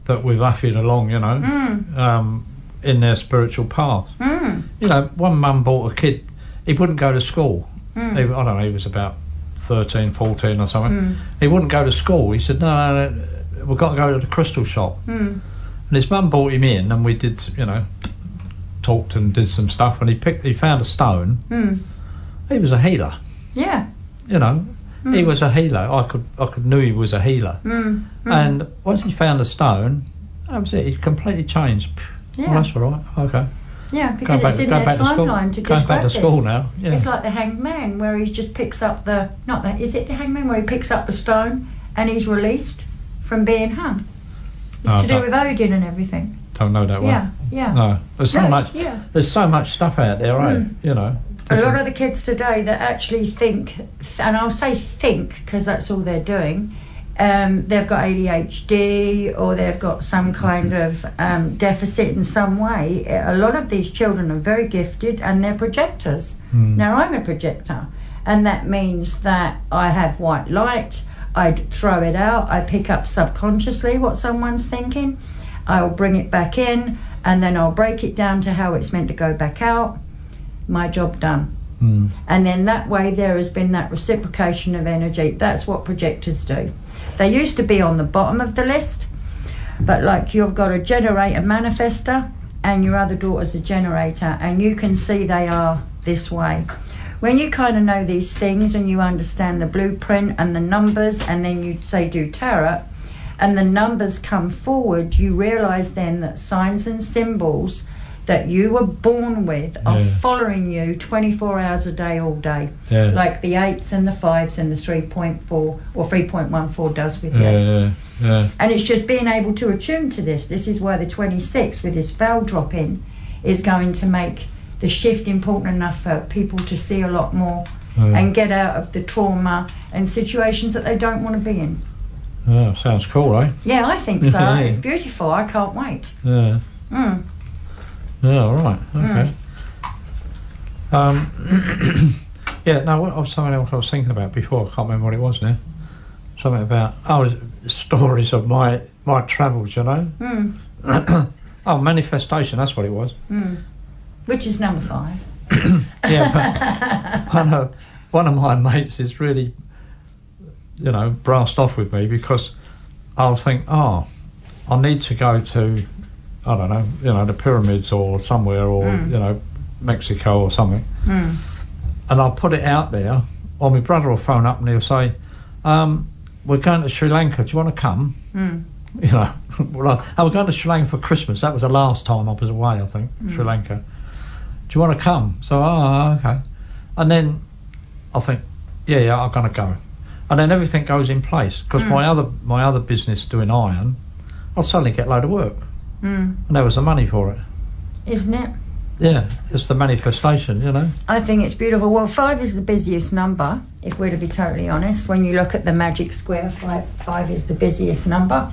that we've ushered along, you know, Mm. um, in their spiritual path. Mm. You know, one mum bought a kid. He wouldn't go to school. Mm. He, I don't know. He was about 13, 14 or something. Mm. He wouldn't go to school. He said, "No, no, no we've got to go to the crystal shop." Mm. And his mum brought him in, and we did, you know, talked and did some stuff. And he picked, he found a stone. Mm. He was a healer. Yeah. You know, he was a healer. I could, I could knew he was a healer. Mm. Mm. And once he found the stone, that was it. He completely changed. Yeah. Well, that's all right. Okay. Yeah, Going because back, it's in their back to school. timeline to Going describe back to school this. now. Yeah. It's like the hanged man, where he just picks up the not that is it the hanged man where he picks up the stone and he's released from being hung. It's Oh, to do with Odin and everything. Don't know that Yeah, one. yeah. No, there's so No, much. yeah. There's so much stuff out there, right? Mm. You know. A lot of the kids today that actually think, and I'll say think because that's all they're doing. Um, they've got ADHD or they've got some kind of um, deficit in some way. A lot of these children are very gifted and they're projectors. Mm. Now, I'm a projector, and that means that I have white light, I throw it out, I pick up subconsciously what someone's thinking, I'll bring it back in, and then I'll break it down to how it's meant to go back out. My job done. Mm. And then that way there has been that reciprocation of energy. That's what projectors do. They used to be on the bottom of the list, but like you've got a generator manifester and your other daughter's a generator, and you can see they are this way. When you kind of know these things and you understand the blueprint and the numbers, and then you say do tarot, and the numbers come forward, you realize then that signs and symbols that you were born with are Yeah. following you 24 hours a day, all day. Yeah. Like the eights and the fives and the 3.4 or 3.14 does with you. Yeah, yeah, yeah. And it's just being able to attune to this. This is why the 26 with this vowel drop in is going to make the shift important enough for people to see a lot more and get out of the trauma and situations that they don't want to be in. Yeah, sounds cool, eh? Yeah, I think so. It's beautiful. I can't wait. Yeah. Mm. Yeah, all right. Okay. Um, yeah, no, what, was something else I was thinking about before. I can't remember what it was now. Something about, oh, stories of my, my travels, you know? Mm. oh, manifestation, that's what it was. Mm. Which is number five. Yeah, but one of, one of my mates is really, you know, brassed off with me because I'll think, oh, I need to go to, I don't know, you know, the pyramids or somewhere or, Mm. you know, Mexico or something. Mm. And I'll put it out there, or my brother will phone up and he'll say, um, we're going to Sri Lanka, do you want to come? Mm. You know, well, I, I was going to Sri Lanka for Christmas. That was the last time I was away, I think, Mm. Sri Lanka. Do you want to come? So, oh, okay. And then I think, yeah, yeah, I'm going to go. And then everything goes in place because Mm. my other my other business doing iron, I'll suddenly get a load of work, Mm. and there was the money for it. Isn't it? Yeah, it's the manifestation, you know. I think it's beautiful. Well, five is the busiest number, if we're to be totally honest. When you look at the magic square, five, five is the busiest number.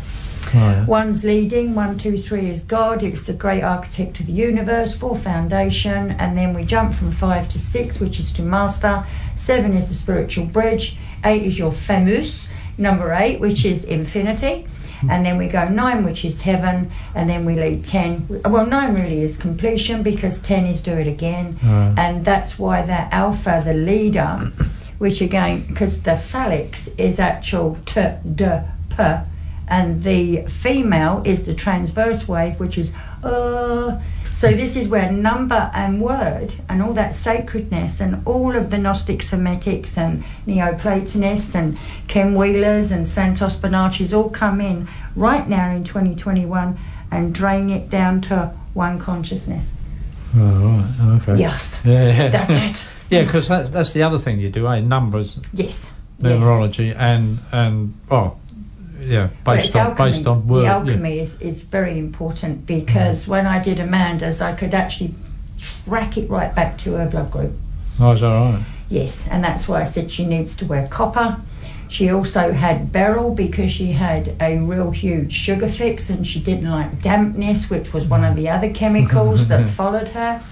Right. One's leading, one, two, three is God, it's the great architect of the universe, four foundation, and then we jump from five to six, which is to master. Seven is the spiritual bridge, eight is your famous, number eight, which is infinity. And then we go nine, which is heaven, and then we lead ten. Well, nine really is completion because ten is do it again, Right. and that's why that alpha, the leader, which again, because the phalanx is actual t, d, p, and the female is the transverse wave, which is uh. So this is where number and word and all that sacredness and all of the Gnostics, Hermetics, and Neoplatonists and Ken Wheelers and Santos Bonacci's all come in right now in 2021 and drain it down to one consciousness. Oh, right. Okay. Yes, Yeah, yeah. that's it. Yeah, because that's that's the other thing you do, eh? Numbers, Yes. yes. numerology, and and well, yeah, based on alchemy. based on word. the yeah. alchemy is, is very important because when I did Amanda's, I could actually track it right back to her blood group. Oh, is that right? Yes, and that's why I said she needs to wear copper. She also had beryl because she had a real huge sugar fix and she didn't like dampness, which was one of the other chemicals that followed her.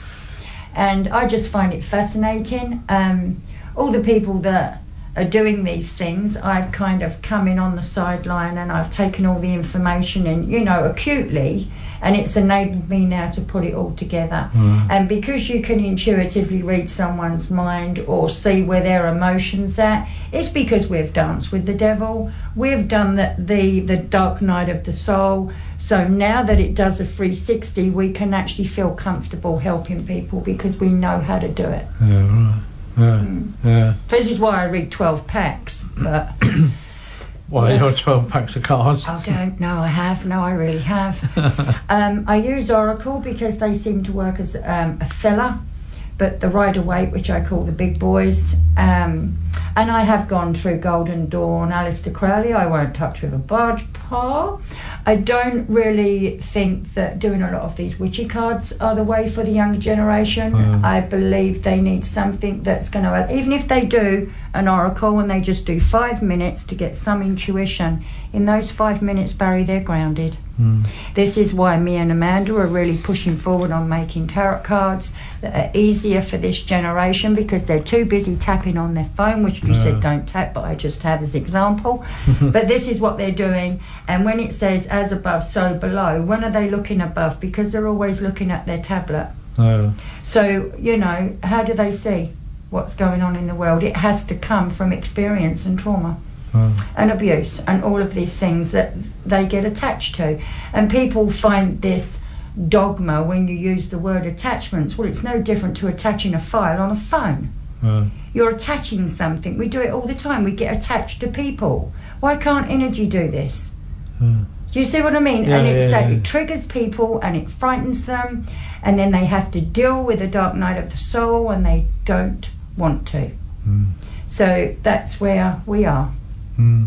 And I just find it fascinating. Um, all the people that are doing these things, I've kind of come in on the sideline and I've taken all the information in, you know, acutely, and it's enabled me now to put it all together. Mm-hmm. And because you can intuitively read someone's mind or see where their emotions at, it's because we've danced with the devil, we've done the the, the dark night of the soul. So now that it does a 360, we can actually feel comfortable helping people because we know how to do it. Yeah, right. Yeah, Mm. yeah. This is why I read 12 packs, but Well, Yeah. you're 12 packs of cards. I don't know, I have. No, I really have. um, I use Oracle because they seem to work as um, a filler, but the Rider Waite, which I call the big boys, um, and I have gone through Golden Dawn, Aleister Crowley, I won't touch with a barge pole. I don't really think that doing a lot of these witchy cards are the way for the younger generation. Mm. I believe they need something that's going to, even if they do an oracle and they just do five minutes to get some intuition, in those five minutes, Barry, they're grounded. Mm. This is why me and Amanda are really pushing forward on making tarot cards that are easier for this generation because they're too busy tapping on their phone, which you said don't tap, but I just have as example. but this is what they're doing. And when it says as above, so below, when are they looking above? Because they're always looking at their tablet. Uh, So, you know, how do they see what's going on in the world? It has to come from experience and trauma uh, and abuse and all of these things that they get attached to. And people find this dogma when you use the word attachments. Well, it's no different to attaching a file on a phone. uh, You're attaching something. We do it all the time. We get attached to people. Why can't energy do this? uh. Do you see what I mean? Yeah, and it's yeah, that yeah. it triggers people and it frightens them, and then they have to deal with the dark night of the soul, and they don't want to. Mm. So that's where we are, Mm.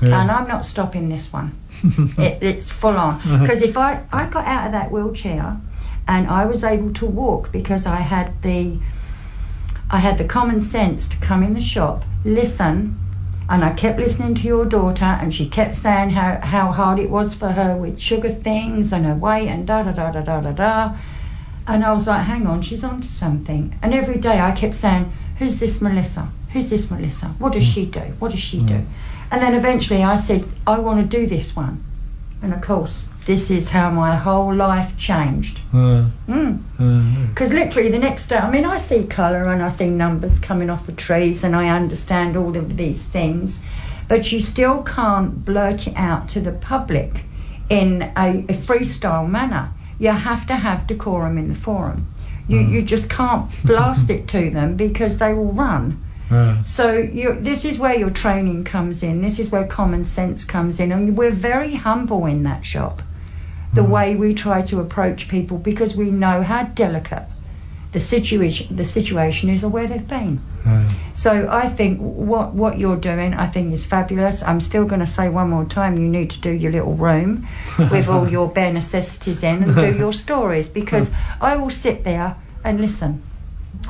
and I'm not stopping this one. it, it's full on because if I I got out of that wheelchair, and I was able to walk because I had the I had the common sense to come in the shop, listen, and I kept listening to your daughter, and she kept saying how, how hard it was for her with sugar things and her weight and da da da da da da da. And I was like, hang on, she's onto something. And every day I kept saying, who's this Melissa? Who's this Melissa? What does she do? What does she do? And then eventually I said, I want to do this one. And of course, this is how my whole life changed. Uh, Mm. uh, Because literally the next day, I mean, I see colour and I see numbers coming off the trees and I understand all of these things, but you still can't blurt it out to the public in a, a freestyle manner. You have to have decorum in the forum. You, you just can't blast it to them because they will run. uh, So you, this is where your training comes in. This is where common sense comes in, and we're very humble in that shop. The way we try to approach people because we know how delicate the situation the situation is or where they've been. So I think what what you're doing, I think is fabulous. I'm still going to say one more time, you need to do your little room with all your bare necessities in and do your stories because I will sit there and listen.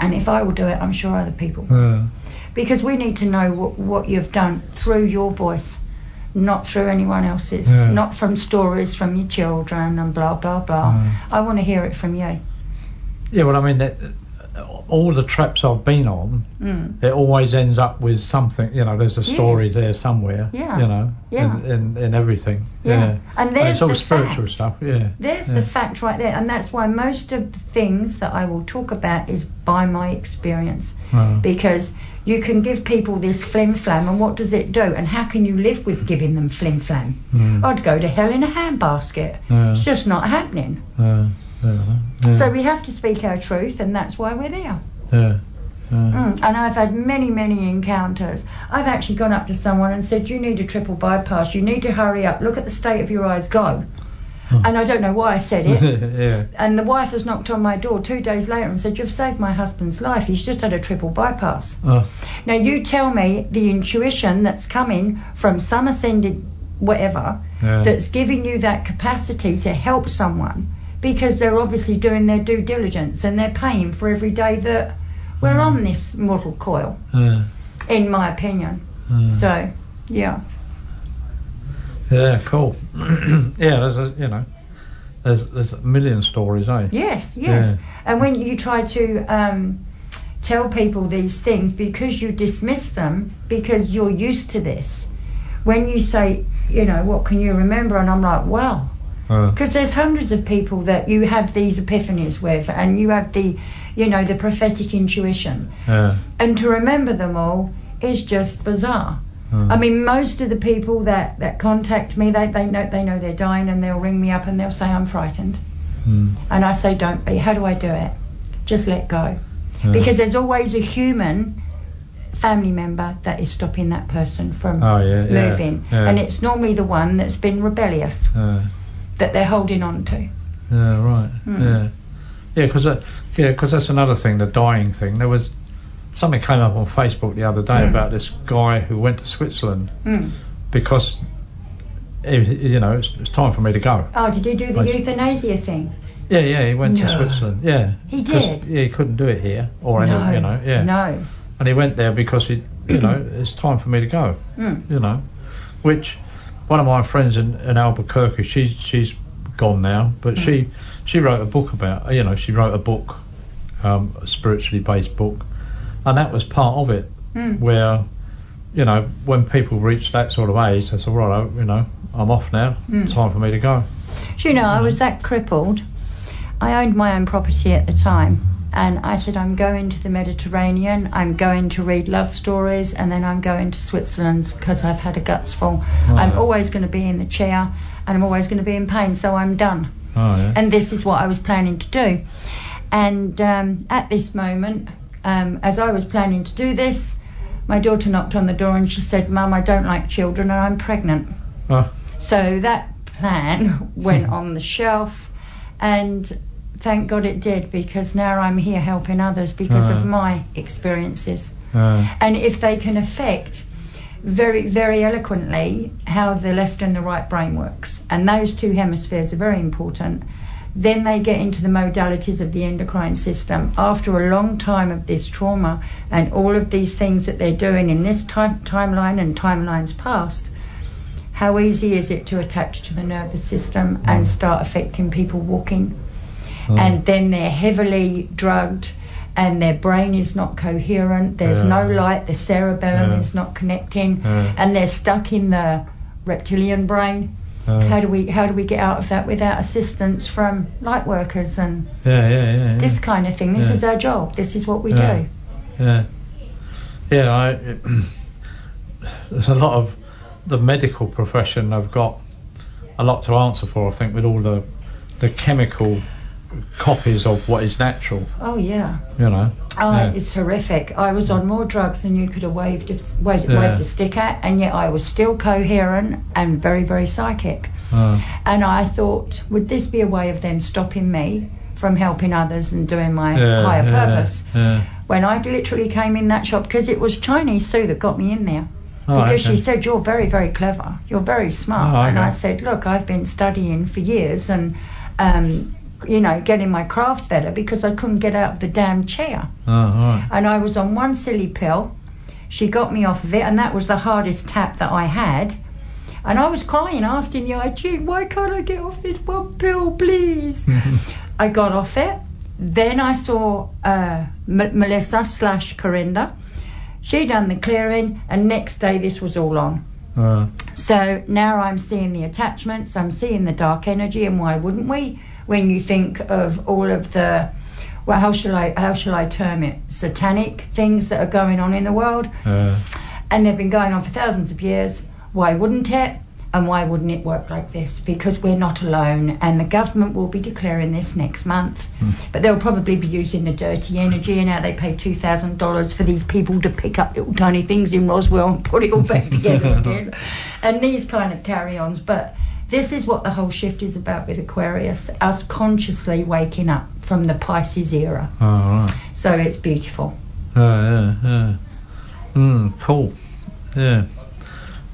And if I will do it, I'm sure other people will because we need to know what, what you've done through your voice, not through anyone else's, Yeah. not from stories from your children and blah blah blah. I want to hear it from you. yeah, well, I mean, that, all the traps I've been on, Mm. it always ends up with something. You know, there's a story Yes. there somewhere. Yeah. You know, Yeah. in, in, in everything. Yeah. Yeah. And there's it's all the spiritual fact. stuff. Yeah. There's yeah. the fact right there, and that's why most of the things that I will talk about is by my experience. Uh, Because you can give people this flim flam, and what does it do? And how can you live with giving them flim flam? mm, I'd go to hell in a handbasket. Yeah. It's just not happening. uh, yeah, yeah, So we have to speak our truth, and that's why we're there. yeah, yeah. Mm, and I've had many, many encounters. I've actually gone up to someone and said, You need a triple bypass. You need to hurry up. Look at the state of your eyes. Go. And I don't know why I said it. yeah. and the wife has knocked on my door two days later and said, You've saved my husband's life. He's just had a triple bypass. Uh, Now, you tell me the intuition that's coming from some ascended whatever Yeah. that's giving you that capacity to help someone because they're obviously doing their due diligence and they're paying for every day that we're on this mortal coil, in my opinion. So, yeah. Yeah, cool. yeah, there's a you know, there's there's a million stories, eh? Yes, yes. Yeah. And when you try to um, tell people these things because you dismiss them because you're used to this, when you say, you know, what can you remember? And I'm like, well, Uh, because there's hundreds of people that you have these epiphanies with, and you have the, you know, the prophetic intuition, yeah. and to remember them all is just bizarre. I mean, most of the people that, that contact me, they, they know they know they're dying, and they'll ring me up and they'll say I'm frightened, and I say don't be. How do I do it? Just let go, because there's always a human family member that is stopping that person from Oh, yeah, yeah, moving, yeah. and it's normally the one that's been rebellious Yeah. That they're holding on to. Yeah, right. Hmm. Yeah, yeah, because yeah, 'cause that's another thing, the dying thing. There was something came up on Facebook the other day about this guy who went to Switzerland Mm. because it, you know it's, it's time for me to go. Oh, did he do the Right. euthanasia thing? Yeah, yeah, he went to Switzerland. Yeah, He did? Yeah, he couldn't do it here or any, no, you know, yeah. no. And he went there because he, you know, it's time for me to go. Mm. You know, which one of my friends in, in Albuquerque, she's she's gone now, but she she wrote a book about, you know, she wrote a book, um, a spiritually based book, and that was part of it, Mm. where, you know, when people reach that sort of age, they say, right, you know, I'm off now. Mm. Time for me to go. Do you know, I was that crippled. I owned my own property at the time, and I said, I'm going to the Mediterranean, I'm going to read love stories, and then I'm going to Switzerland because I've had a guts full. I'm Right. always going to be in the chair, and I'm always going to be in pain, so I'm done. Oh yeah. and this is what I was planning to do. And um, at this moment, um, as I was planning to do this, my daughter knocked on the door and she said, Mum, I don't like children and I'm pregnant. Oh, So that plan went on the shelf, and thank God it did because now I'm here helping others because of my experiences. Uh, and if they can affect very very eloquently how the left and the right brain works and those two hemispheres are very important then they get into the modalities of the endocrine system. After a long time of this trauma and all of these things that they're doing in this time, timeline and timelines past how easy is it to attach to the nervous system and start affecting people walking Oh. and then they're heavily drugged and their brain is not coherent there's Yeah. no light the cerebellum Yeah. is not connecting Yeah. and they're stuck in the reptilian brain how do we how do we get out of that without assistance from light workers and yeah, yeah, yeah, yeah. this kind of thing this is our job this is what we do Yeah, yeah. I, it, there's a lot of the medical profession I've got a lot to answer for. I think with all the the chemical copies of what is natural. oh yeah You know. Oh, Yeah. it's horrific. I was on more drugs than you could have waved a, waved, Yeah. waved a stick at, and yet I was still coherent and very, very psychic. Uh, And I thought, would this be a way of them stopping me from helping others and doing my yeah, higher purpose? Yeah. When I literally came in that shop, because it was Chinese Sue that got me in there. Oh, because okay. she said, You're very, very clever. You're very smart. Oh, And. I said, Look, I've been studying for years and, um, you know, getting my craft better because I couldn't get out of the damn chair Oh, right. and I was on one silly pill. She got me off of it, and that was the hardest tap that I had. And I was crying, asking you, Jean, why can't I get off this one pill, please? I got off it. Then I saw uh, M- Melissa slash Corinda. She done the clearing, and next day this was all on. Uh, So now I'm seeing the attachments, I'm seeing the dark energy, and why wouldn't we? When you think of all of the, well, how shall I how shall I term it? Satanic things that are going on in the world, uh, and they've been going on for thousands of years. Why wouldn't it? And why wouldn't it work like this? Because we're not alone, and the government will be declaring this next month. But they'll probably be using the dirty energy and how they pay two thousand dollars for these people to pick up little tiny things in Roswell and put it all back together again, and these kind of carry-ons. But this is what the whole shift is about with Aquarius: us consciously waking up from the Pisces era. oh, right. So it's beautiful. Uh, yeah, yeah. Mm, cool. Yeah.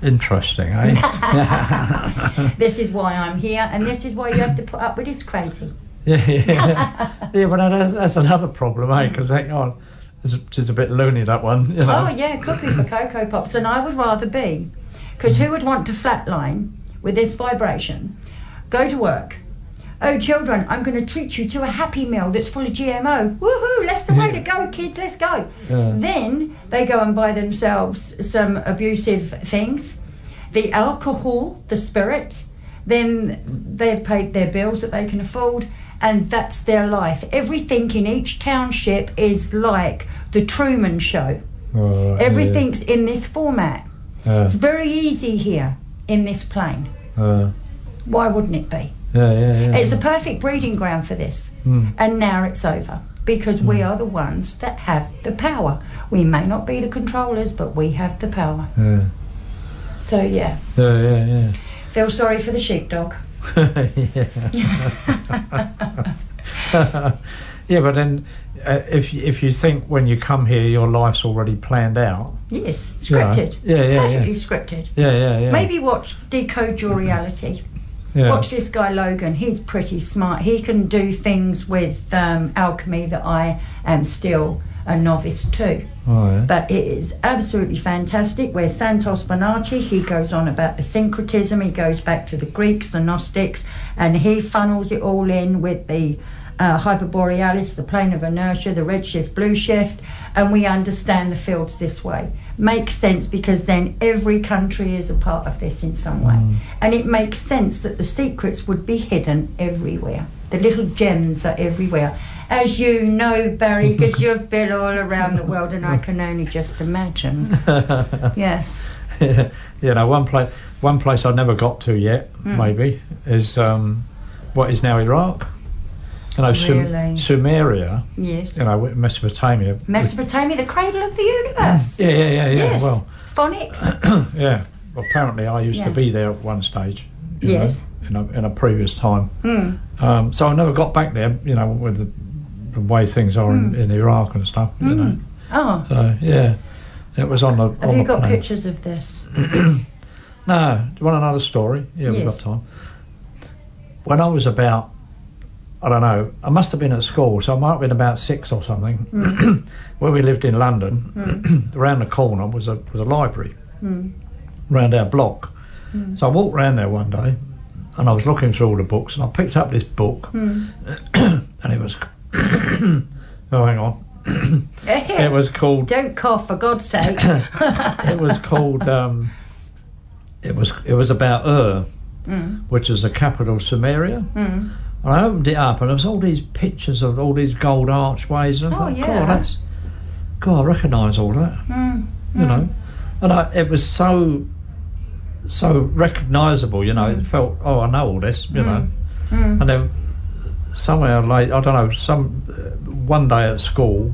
Interesting, eh? This is why I'm here, and this is why you have to put up with this crazy. yeah, yeah. yeah, but that's, that's another problem, eh? Because hang on, it's just a bit loony that one, you know. Oh yeah, cookie for Cocoa Pops, and I would rather be, because who would want to flatline with this vibration? Go to work. Oh, children, I'm going to treat you to a Happy Meal that's full of GMO. Woohoo! That's the way to go, kids. Let's go. Yeah. Then they go and buy themselves some abusive things, the alcohol, the spirit. Then they've paid their bills that they can afford, and that's their life. Everything in each township is like the Truman Show. Oh, yeah. Everything's in this format. Yeah, It's very easy here in this plane. uh, Why wouldn't it be? yeah, yeah, yeah. It's a perfect breeding ground for this. Mm. And now it's over because we are the ones that have the power. We may not be the controllers, but we have the power. Yeah, So, yeah, yeah, yeah, yeah. feel sorry for the sheepdog. yeah, yeah, but then uh, if if you think when you come here your life's already planned out, Yes, scripted. Yeah, yeah, yeah. Perfectly scripted. yeah, yeah, yeah, Maybe watch Decode Your Reality. yeah. Watch this guy Logan. He's pretty smart. He can do things with um, alchemy that I am still a novice to. Oh, yeah. But it is absolutely fantastic. Where Santos Bonacci, he goes on about the syncretism, he goes back to the Greeks, the Gnostics, and he funnels it all in with the uh, Hyperborealis, the plane of inertia, the redshift, blue shift, and we understand the fields this way. Makes sense because then every country is a part of this in some way. And it makes sense that the secrets would be hidden everywhere. The little gems are everywhere. As you know, Barry, because you've been all around the world and I can only just imagine. Yes. Yeah, you know, one place, one place I never got to yet, Hmm. maybe, is um, what is now Iraq. You know, Sum- Really? Sumeria. Yes. You know, Mesopotamia. Mesopotamia, the cradle of the universe. Yeah, yeah, yeah, yeah. yes. Well, Phonics. yeah. Well, apparently, I used Yeah. to be there at one stage. you Yes. know, in a in a previous time. Hmm. Um, so I never got back there. You know, with the, the way things are in, Hmm. in Iraq and stuff. You know. Oh, So yeah, it was on the. have on you the got plane. pictures of this? No. Do you want another story? Yeah, we've got Yes. time. When I was about, I don't know, I must have been at school, so I might have been about six or something. Hmm. Where we lived in London, around the corner was a was a library, Hmm. around our block. So I walked round there one day, and I was looking through all the books, and I picked up this book, Hmm. and it was. oh, hang on. It was called Don't cough, for God's sake. it was called um, it was it was about Ur, Mm. which is the capital of Sumeria. Mm. And I opened it up, and there was all these pictures of all these gold archways, and I Oh, thought, yeah. God, that's God, I recognise all that, Mm. you know. And I, it was so so recognisable, you know. It felt, oh, I know all this, you know. Mm. And then somewhere late, I don't know, some uh, one day at school,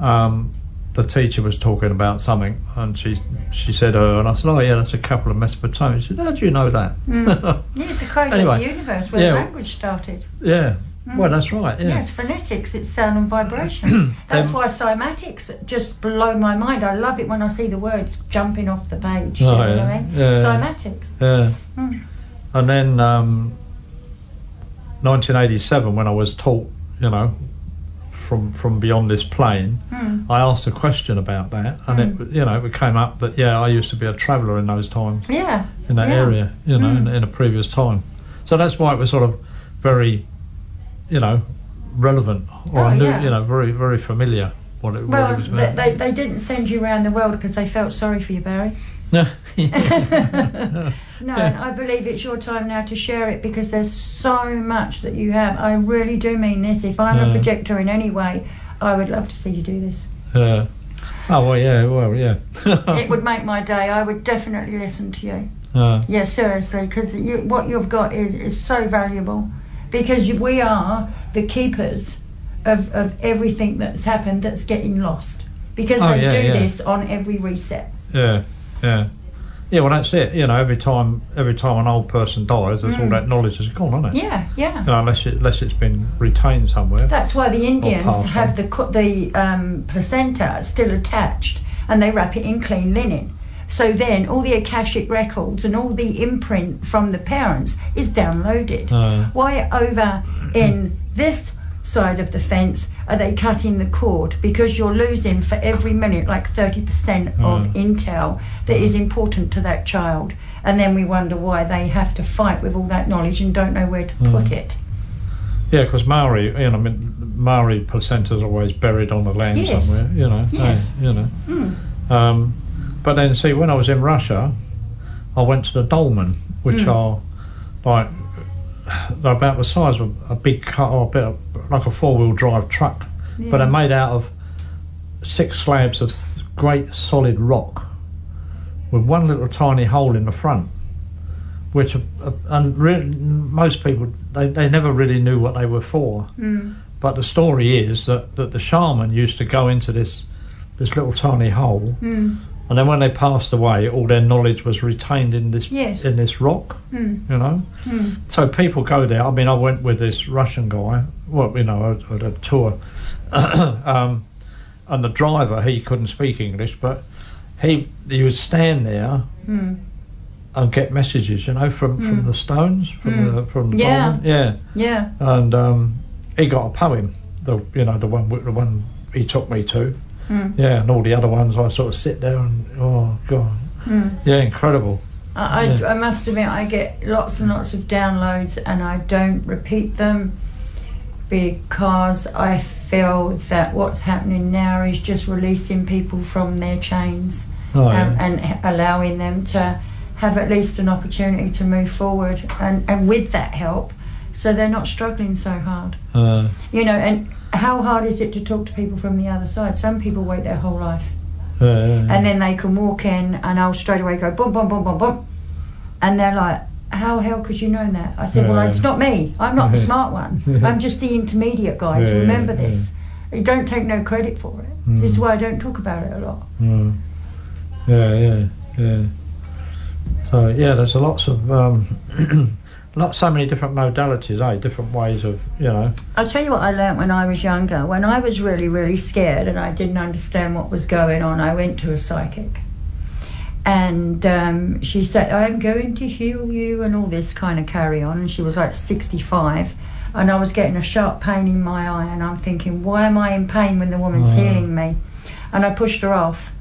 um, the teacher was talking about something, and she she said, "Oh," and I said, "Oh yeah, that's a couple of Mesopotamia." She said, "How do you know that?" Yeah, it's the cradle of Anyway, the universe where yeah. the language started. yeah, well, that's right. Yeah, Yes, phonetics, it's sound and vibration. That's Then- why cymatics just blow my mind. I love it when I see the words jumping off the page. you Oh, know yeah. I mean? Yeah. Cymatics. yeah. Mm. And then um, 1987, when I was taught, you know, from from beyond this plane, Mm. I asked a question about that, and it you know it came up that yeah, I used to be a traveller in those times. Yeah. in that yeah. area, you know, in, Mm. in a previous time. So that's why it was sort of very, you know, relevant, or Oh, I knew, yeah. you know, very, very familiar what it, what Well, it was about. they, they didn't send you around the world because they felt sorry for you, Barry. No. No, and I believe it's your time now to share it because there's so much that you have. I really do mean this. If I'm a projector in any way, I would love to see you do this. yeah. Oh well, yeah, well, yeah. it would make my day. I would definitely listen to you. Uh, Yeah, seriously, because you, what you've got is, is so valuable. Because you, we are the keepers of, of everything that's happened that's getting lost. Because Oh, they yeah, do yeah. this on every reset. yeah, yeah, yeah. Well, that's it. You know, every time, every time an old person dies, there's all Mm. that knowledge is gone, isn't it? Yeah, yeah. You know, unless it, unless it's been retained somewhere. That's why the Indians have the the um, placenta still attached, and they wrap it in clean linen, So then all the Akashic records and all the imprint from the parents is downloaded. Uh. Why over in this side of the fence are they cutting the cord? Because you're losing for every minute like 30% of mm. intel that is mm. important to that child. And then we wonder why they have to fight with all that knowledge and don't know where to mm. put it. Yeah, because Maori, you know, I mean, Maori placenta's always buried on the land Yes. somewhere, you know. Yes. eh, you know. Um, but then, see, when I was in Russia, I went to the dolmen, which are like they're about the size of a big car, or a bit of, like a four-wheel drive truck, but they're made out of six slabs of th- great solid rock with one little tiny hole in the front which uh, uh, and re- most people they, they never really knew what they were for. But the story is that, that the shaman used to go into this this little tiny hole, and then when they passed away, all their knowledge was retained in this Yes. in this rock. Hmm. You know, hmm. so people go there. I mean, I went with this Russian guy. Well, you know, at, a tour, um, and the driver he couldn't speak English, but he he would stand there hmm. and get messages, you know, from, from the stones, from the from the Yeah. yeah, Yeah. and um, he got a poem, the you know the one the one he took me to, yeah, and all the other ones I sort of sit there and oh god, yeah, incredible. I, I, Yeah. I must admit, I get lots and lots of downloads, and I don't repeat them because I feel that what's happening now is just releasing people from their chains Oh, and, yeah. and h- allowing them to have at least an opportunity to move forward, and, and with that help, so they're not struggling so hard. Uh, You know, and how hard is it to talk to people from the other side? Some people wait their whole life uh, uh, and then they can walk in and I'll straight away go boom, boom, boom, boom, boom. And they're like, how hell could you know that? I said, well, it's not me. I'm not the smart one. I'm just the intermediate guys. Yeah, Remember this. You don't take no credit for it. This is why I don't talk about it a lot. mm. yeah, yeah, yeah. So yeah, there's a lots of um, not so many different modalities, eh? Different ways of you know. I'll tell you what I learnt when I was younger. When I was really, really scared and I didn't understand what was going on, I went to a psychic. And um, she said, I'm going to heal you, and all this kind of carry on. And she was like 65. And I was getting a sharp pain in my eye. And I'm thinking, why am I in pain when the woman's Oh. healing me? And I pushed her off.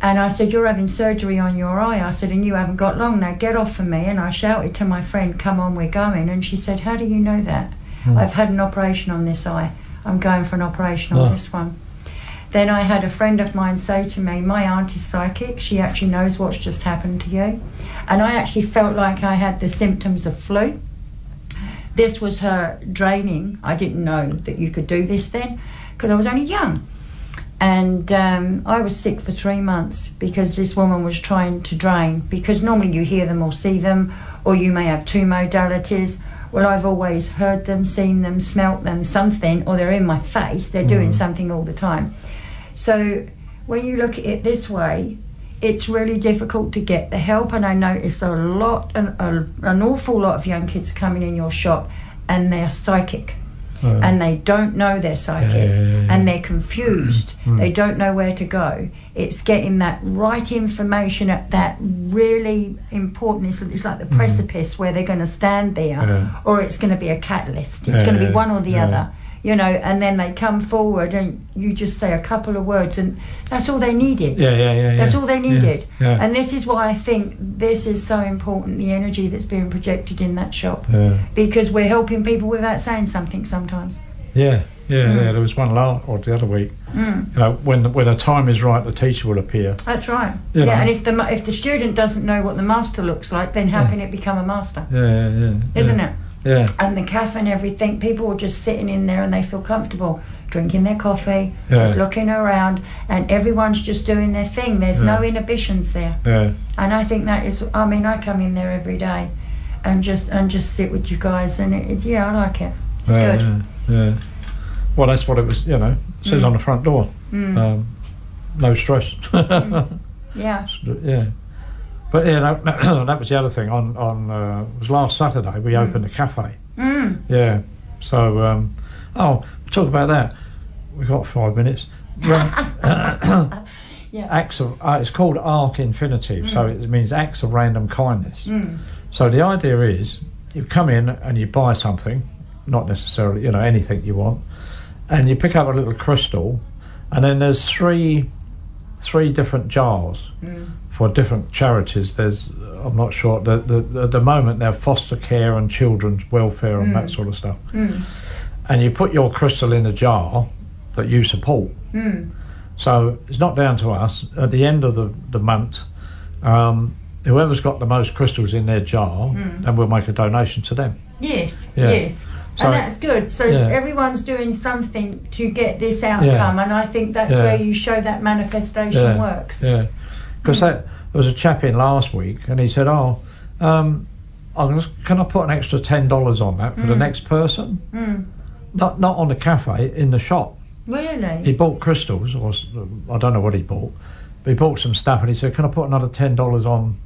And I said, You're having surgery on your eye. I said, And you haven't got long. Now get off of me. And I shouted to my friend, Come on, we're going. And she said, How do you know that? Hmm. I've had an operation on this eye. I'm going for an operation on Oh. this one. Then I had a friend of mine say to me, My aunt is psychic. She actually knows what's just happened to you. And I actually felt like I had the symptoms of flu. This was her draining. I didn't know that you could do this then because I was only young. And um, I was sick for three months because this woman was trying to drain. Because normally you hear them or see them, or you may have two modalities. Well, I've always heard them, seen them, smelt them, something, or they're in my face. They're doing something all the time. So when you look at it this way, it's really difficult to get the help. And I notice a lot, an, a, an awful lot of young kids coming in your shop, and they're psychic Uh, and they don't know they're psychic Yeah, yeah, yeah, and they're confused. they don't know where to go. It's getting that right information at that really important. It's, it's like the precipice where they're going to stand there, or it's going to be a catalyst. It's going to be one or the other. You know, and then they come forward, and you just say a couple of words, and that's all they needed. yeah, yeah, yeah. That's yeah. all they needed. Yeah, And this is why I think this is so important the energy that's being projected in that shop. yeah, Because we're helping people without saying something sometimes. yeah, yeah, Mm. yeah. There was one last or the other week. You know, when the, when the time is right, the teacher will appear. That's right. You yeah, know. and if the if the student doesn't know what the master looks like, then how Yeah. can it become a master? Yeah, yeah, yeah. Isn't yeah. it? Yeah, And the cafe and everything, people are just sitting in there and they feel comfortable, drinking their coffee, Yeah. just looking around, and everyone's just doing their thing. There's no inhibitions there, yeah, and I think that is. I mean, I come in there every day, and just and just sit with you guys, and it- it's yeah, I like it. It's yeah, good. Mm. yeah, yeah. Well, that's what it was. You know, it says on the front door. Um, no stress. Yeah. yeah. But yeah, that, that was the other thing. On on uh, it was last Saturday we opened a cafe. Mm. Yeah. So um, oh, talk about that. We've got five minutes. Yeah. acts of. Uh, it's called arc infinitive, so it means acts of random kindness. So the idea is, you come in and you buy something, not necessarily you know anything you want, and you pick up a little crystal, and then there's three, three different jars mm. for different charities. There's I'm not sure. The, the, at the moment they're foster care and children's welfare and that mm. sort of stuff. Mm. And you put your crystal in a jar that you support. So it's not down to us. At the end of the, the month, um, whoever's got the most crystals in their jar, then we'll make a donation to them. Yes, Yeah. yes. So- and that's good. So Yeah. everyone's doing something to get this outcome, and I think that's Yeah. where you show that manifestation Yeah, works. Yeah, because there was a chap in last week, and he said, "Oh, um, I'm just, can I put an extra ten dollars on that for the next person? Mm. Not not on the cafe, in the shop. Really? He bought crystals, or I don't know what he bought, but he bought some stuff, and he said, "Can I put another ten dollars on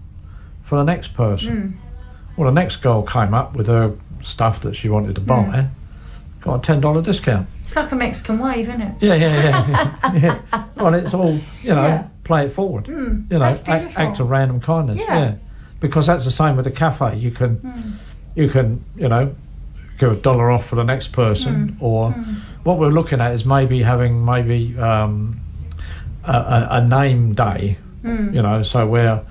for the next person?" Mm. Well, the next girl came up with her stuff that she wanted to buy, Mm. got a ten dollar discount. It's like a Mexican wave, isn't it? Yeah, yeah, yeah. yeah. Well, it's all you know. Yeah. Play it forward. Mm, you know, act, act of random kindness. Yeah. Yeah. because that's the same with the cafe. You can, Mm. you can, you know, give a dollar off for the next Mm. person, or what we're looking at is maybe having maybe um, a, a, a name day. Mm. You know, so where.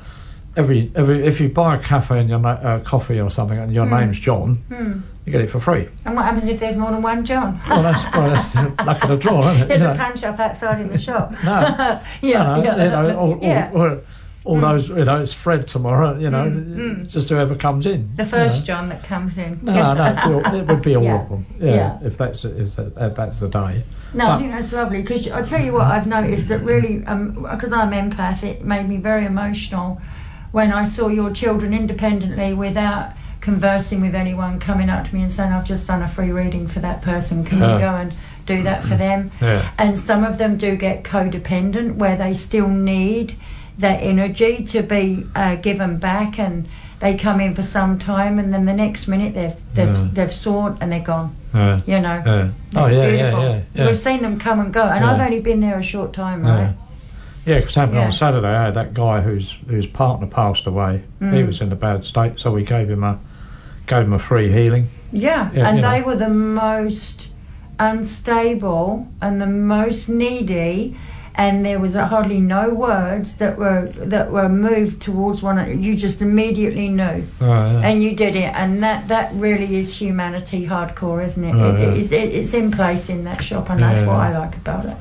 Every, every if you buy a cafe and your na- uh, coffee or something and your name's John, Mm. you get it for free. And what happens if there's more than one John? Well, that's, well, that's luck of the draw, isn't it? There's You a know? pan shop outside in the shop. No. yeah, you know, yeah, you know, all, all, yeah. all, all those, you know, it's Fred tomorrow, you know, Mm, mm. just whoever comes in. The you first know. John that comes in. No, no, it would be all Yeah. of them. Yeah, Yeah. if that's if, that, if that's the day. No, I think that's lovely because I tell you what I've noticed that really because I'm empath, it made me very emotional when I saw your children independently without conversing with anyone coming up to me and saying I've just done a free reading for that person. Can Yeah. you go and do that for them? Yeah. And some of them do get codependent where they still need that energy to be uh, given back and. They come in for some time, and then the next minute they've they've, Yeah. they've sought and they're gone. You know. Oh it's yeah, beautiful. yeah, yeah, yeah. We've seen them come and go, and. I've only been there a short time, right? Yeah, because happened Yeah. on Saturday. I had that guy whose whose partner passed away. He Mm. was in a bad state, so we gave him a gave him a free healing. Yeah, Yeah, and they know. were the most unstable and the most needy, and there was hardly no words that were that were moved towards one. another. You just immediately knew, Oh, yeah. and you did it, and that that really is humanity hardcore, isn't it? Oh, it, it is, it, it's in place in that shop, and that's what I like about it.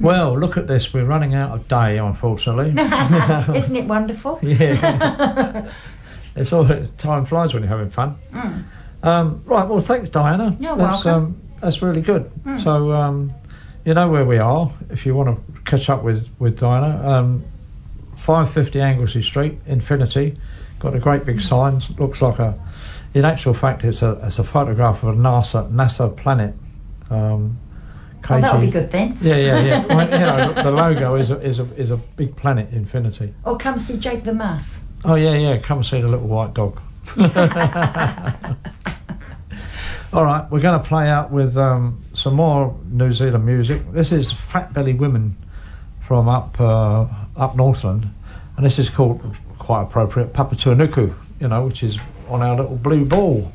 Well, look at this. We're running out of day, unfortunately. Isn't it wonderful? Yeah. it's all time flies when you're having fun. Mm. Um, right. Well, thanks, Diana. You're that's, welcome. Um, that's really good. Mm. So um, you know where we are. If you want to catch up with with Diana, um, five fifty Anglesea Street, Infinity. Got a great big sign. Looks like a. In actual fact, it's a it's a photograph of a NASA NASA planet. Um, Well, that'll be KG good then. Yeah, yeah, yeah. well, you know, the logo is a, is a is a big planet, Infinity. Or come see Jake the Muss. Oh yeah, yeah. Come see the little white dog. All right, we're going to play out with um, some more New Zealand music. This is Fat Belly Women from up uh, up Northland, and this is called quite appropriate Papatuanuku. You know, which is on our little blue ball.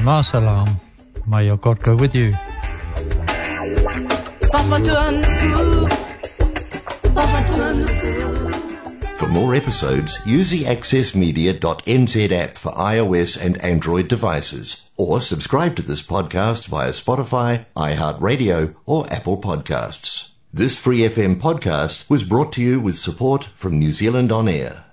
Masalam. May your God go with you. For more episodes, use the accessmedia.nz app for iOS and Android devices, or subscribe to this podcast via Spotify, iHeartRadio, or Apple Podcasts. This Free FM podcast was brought to you with support from New Zealand On Air.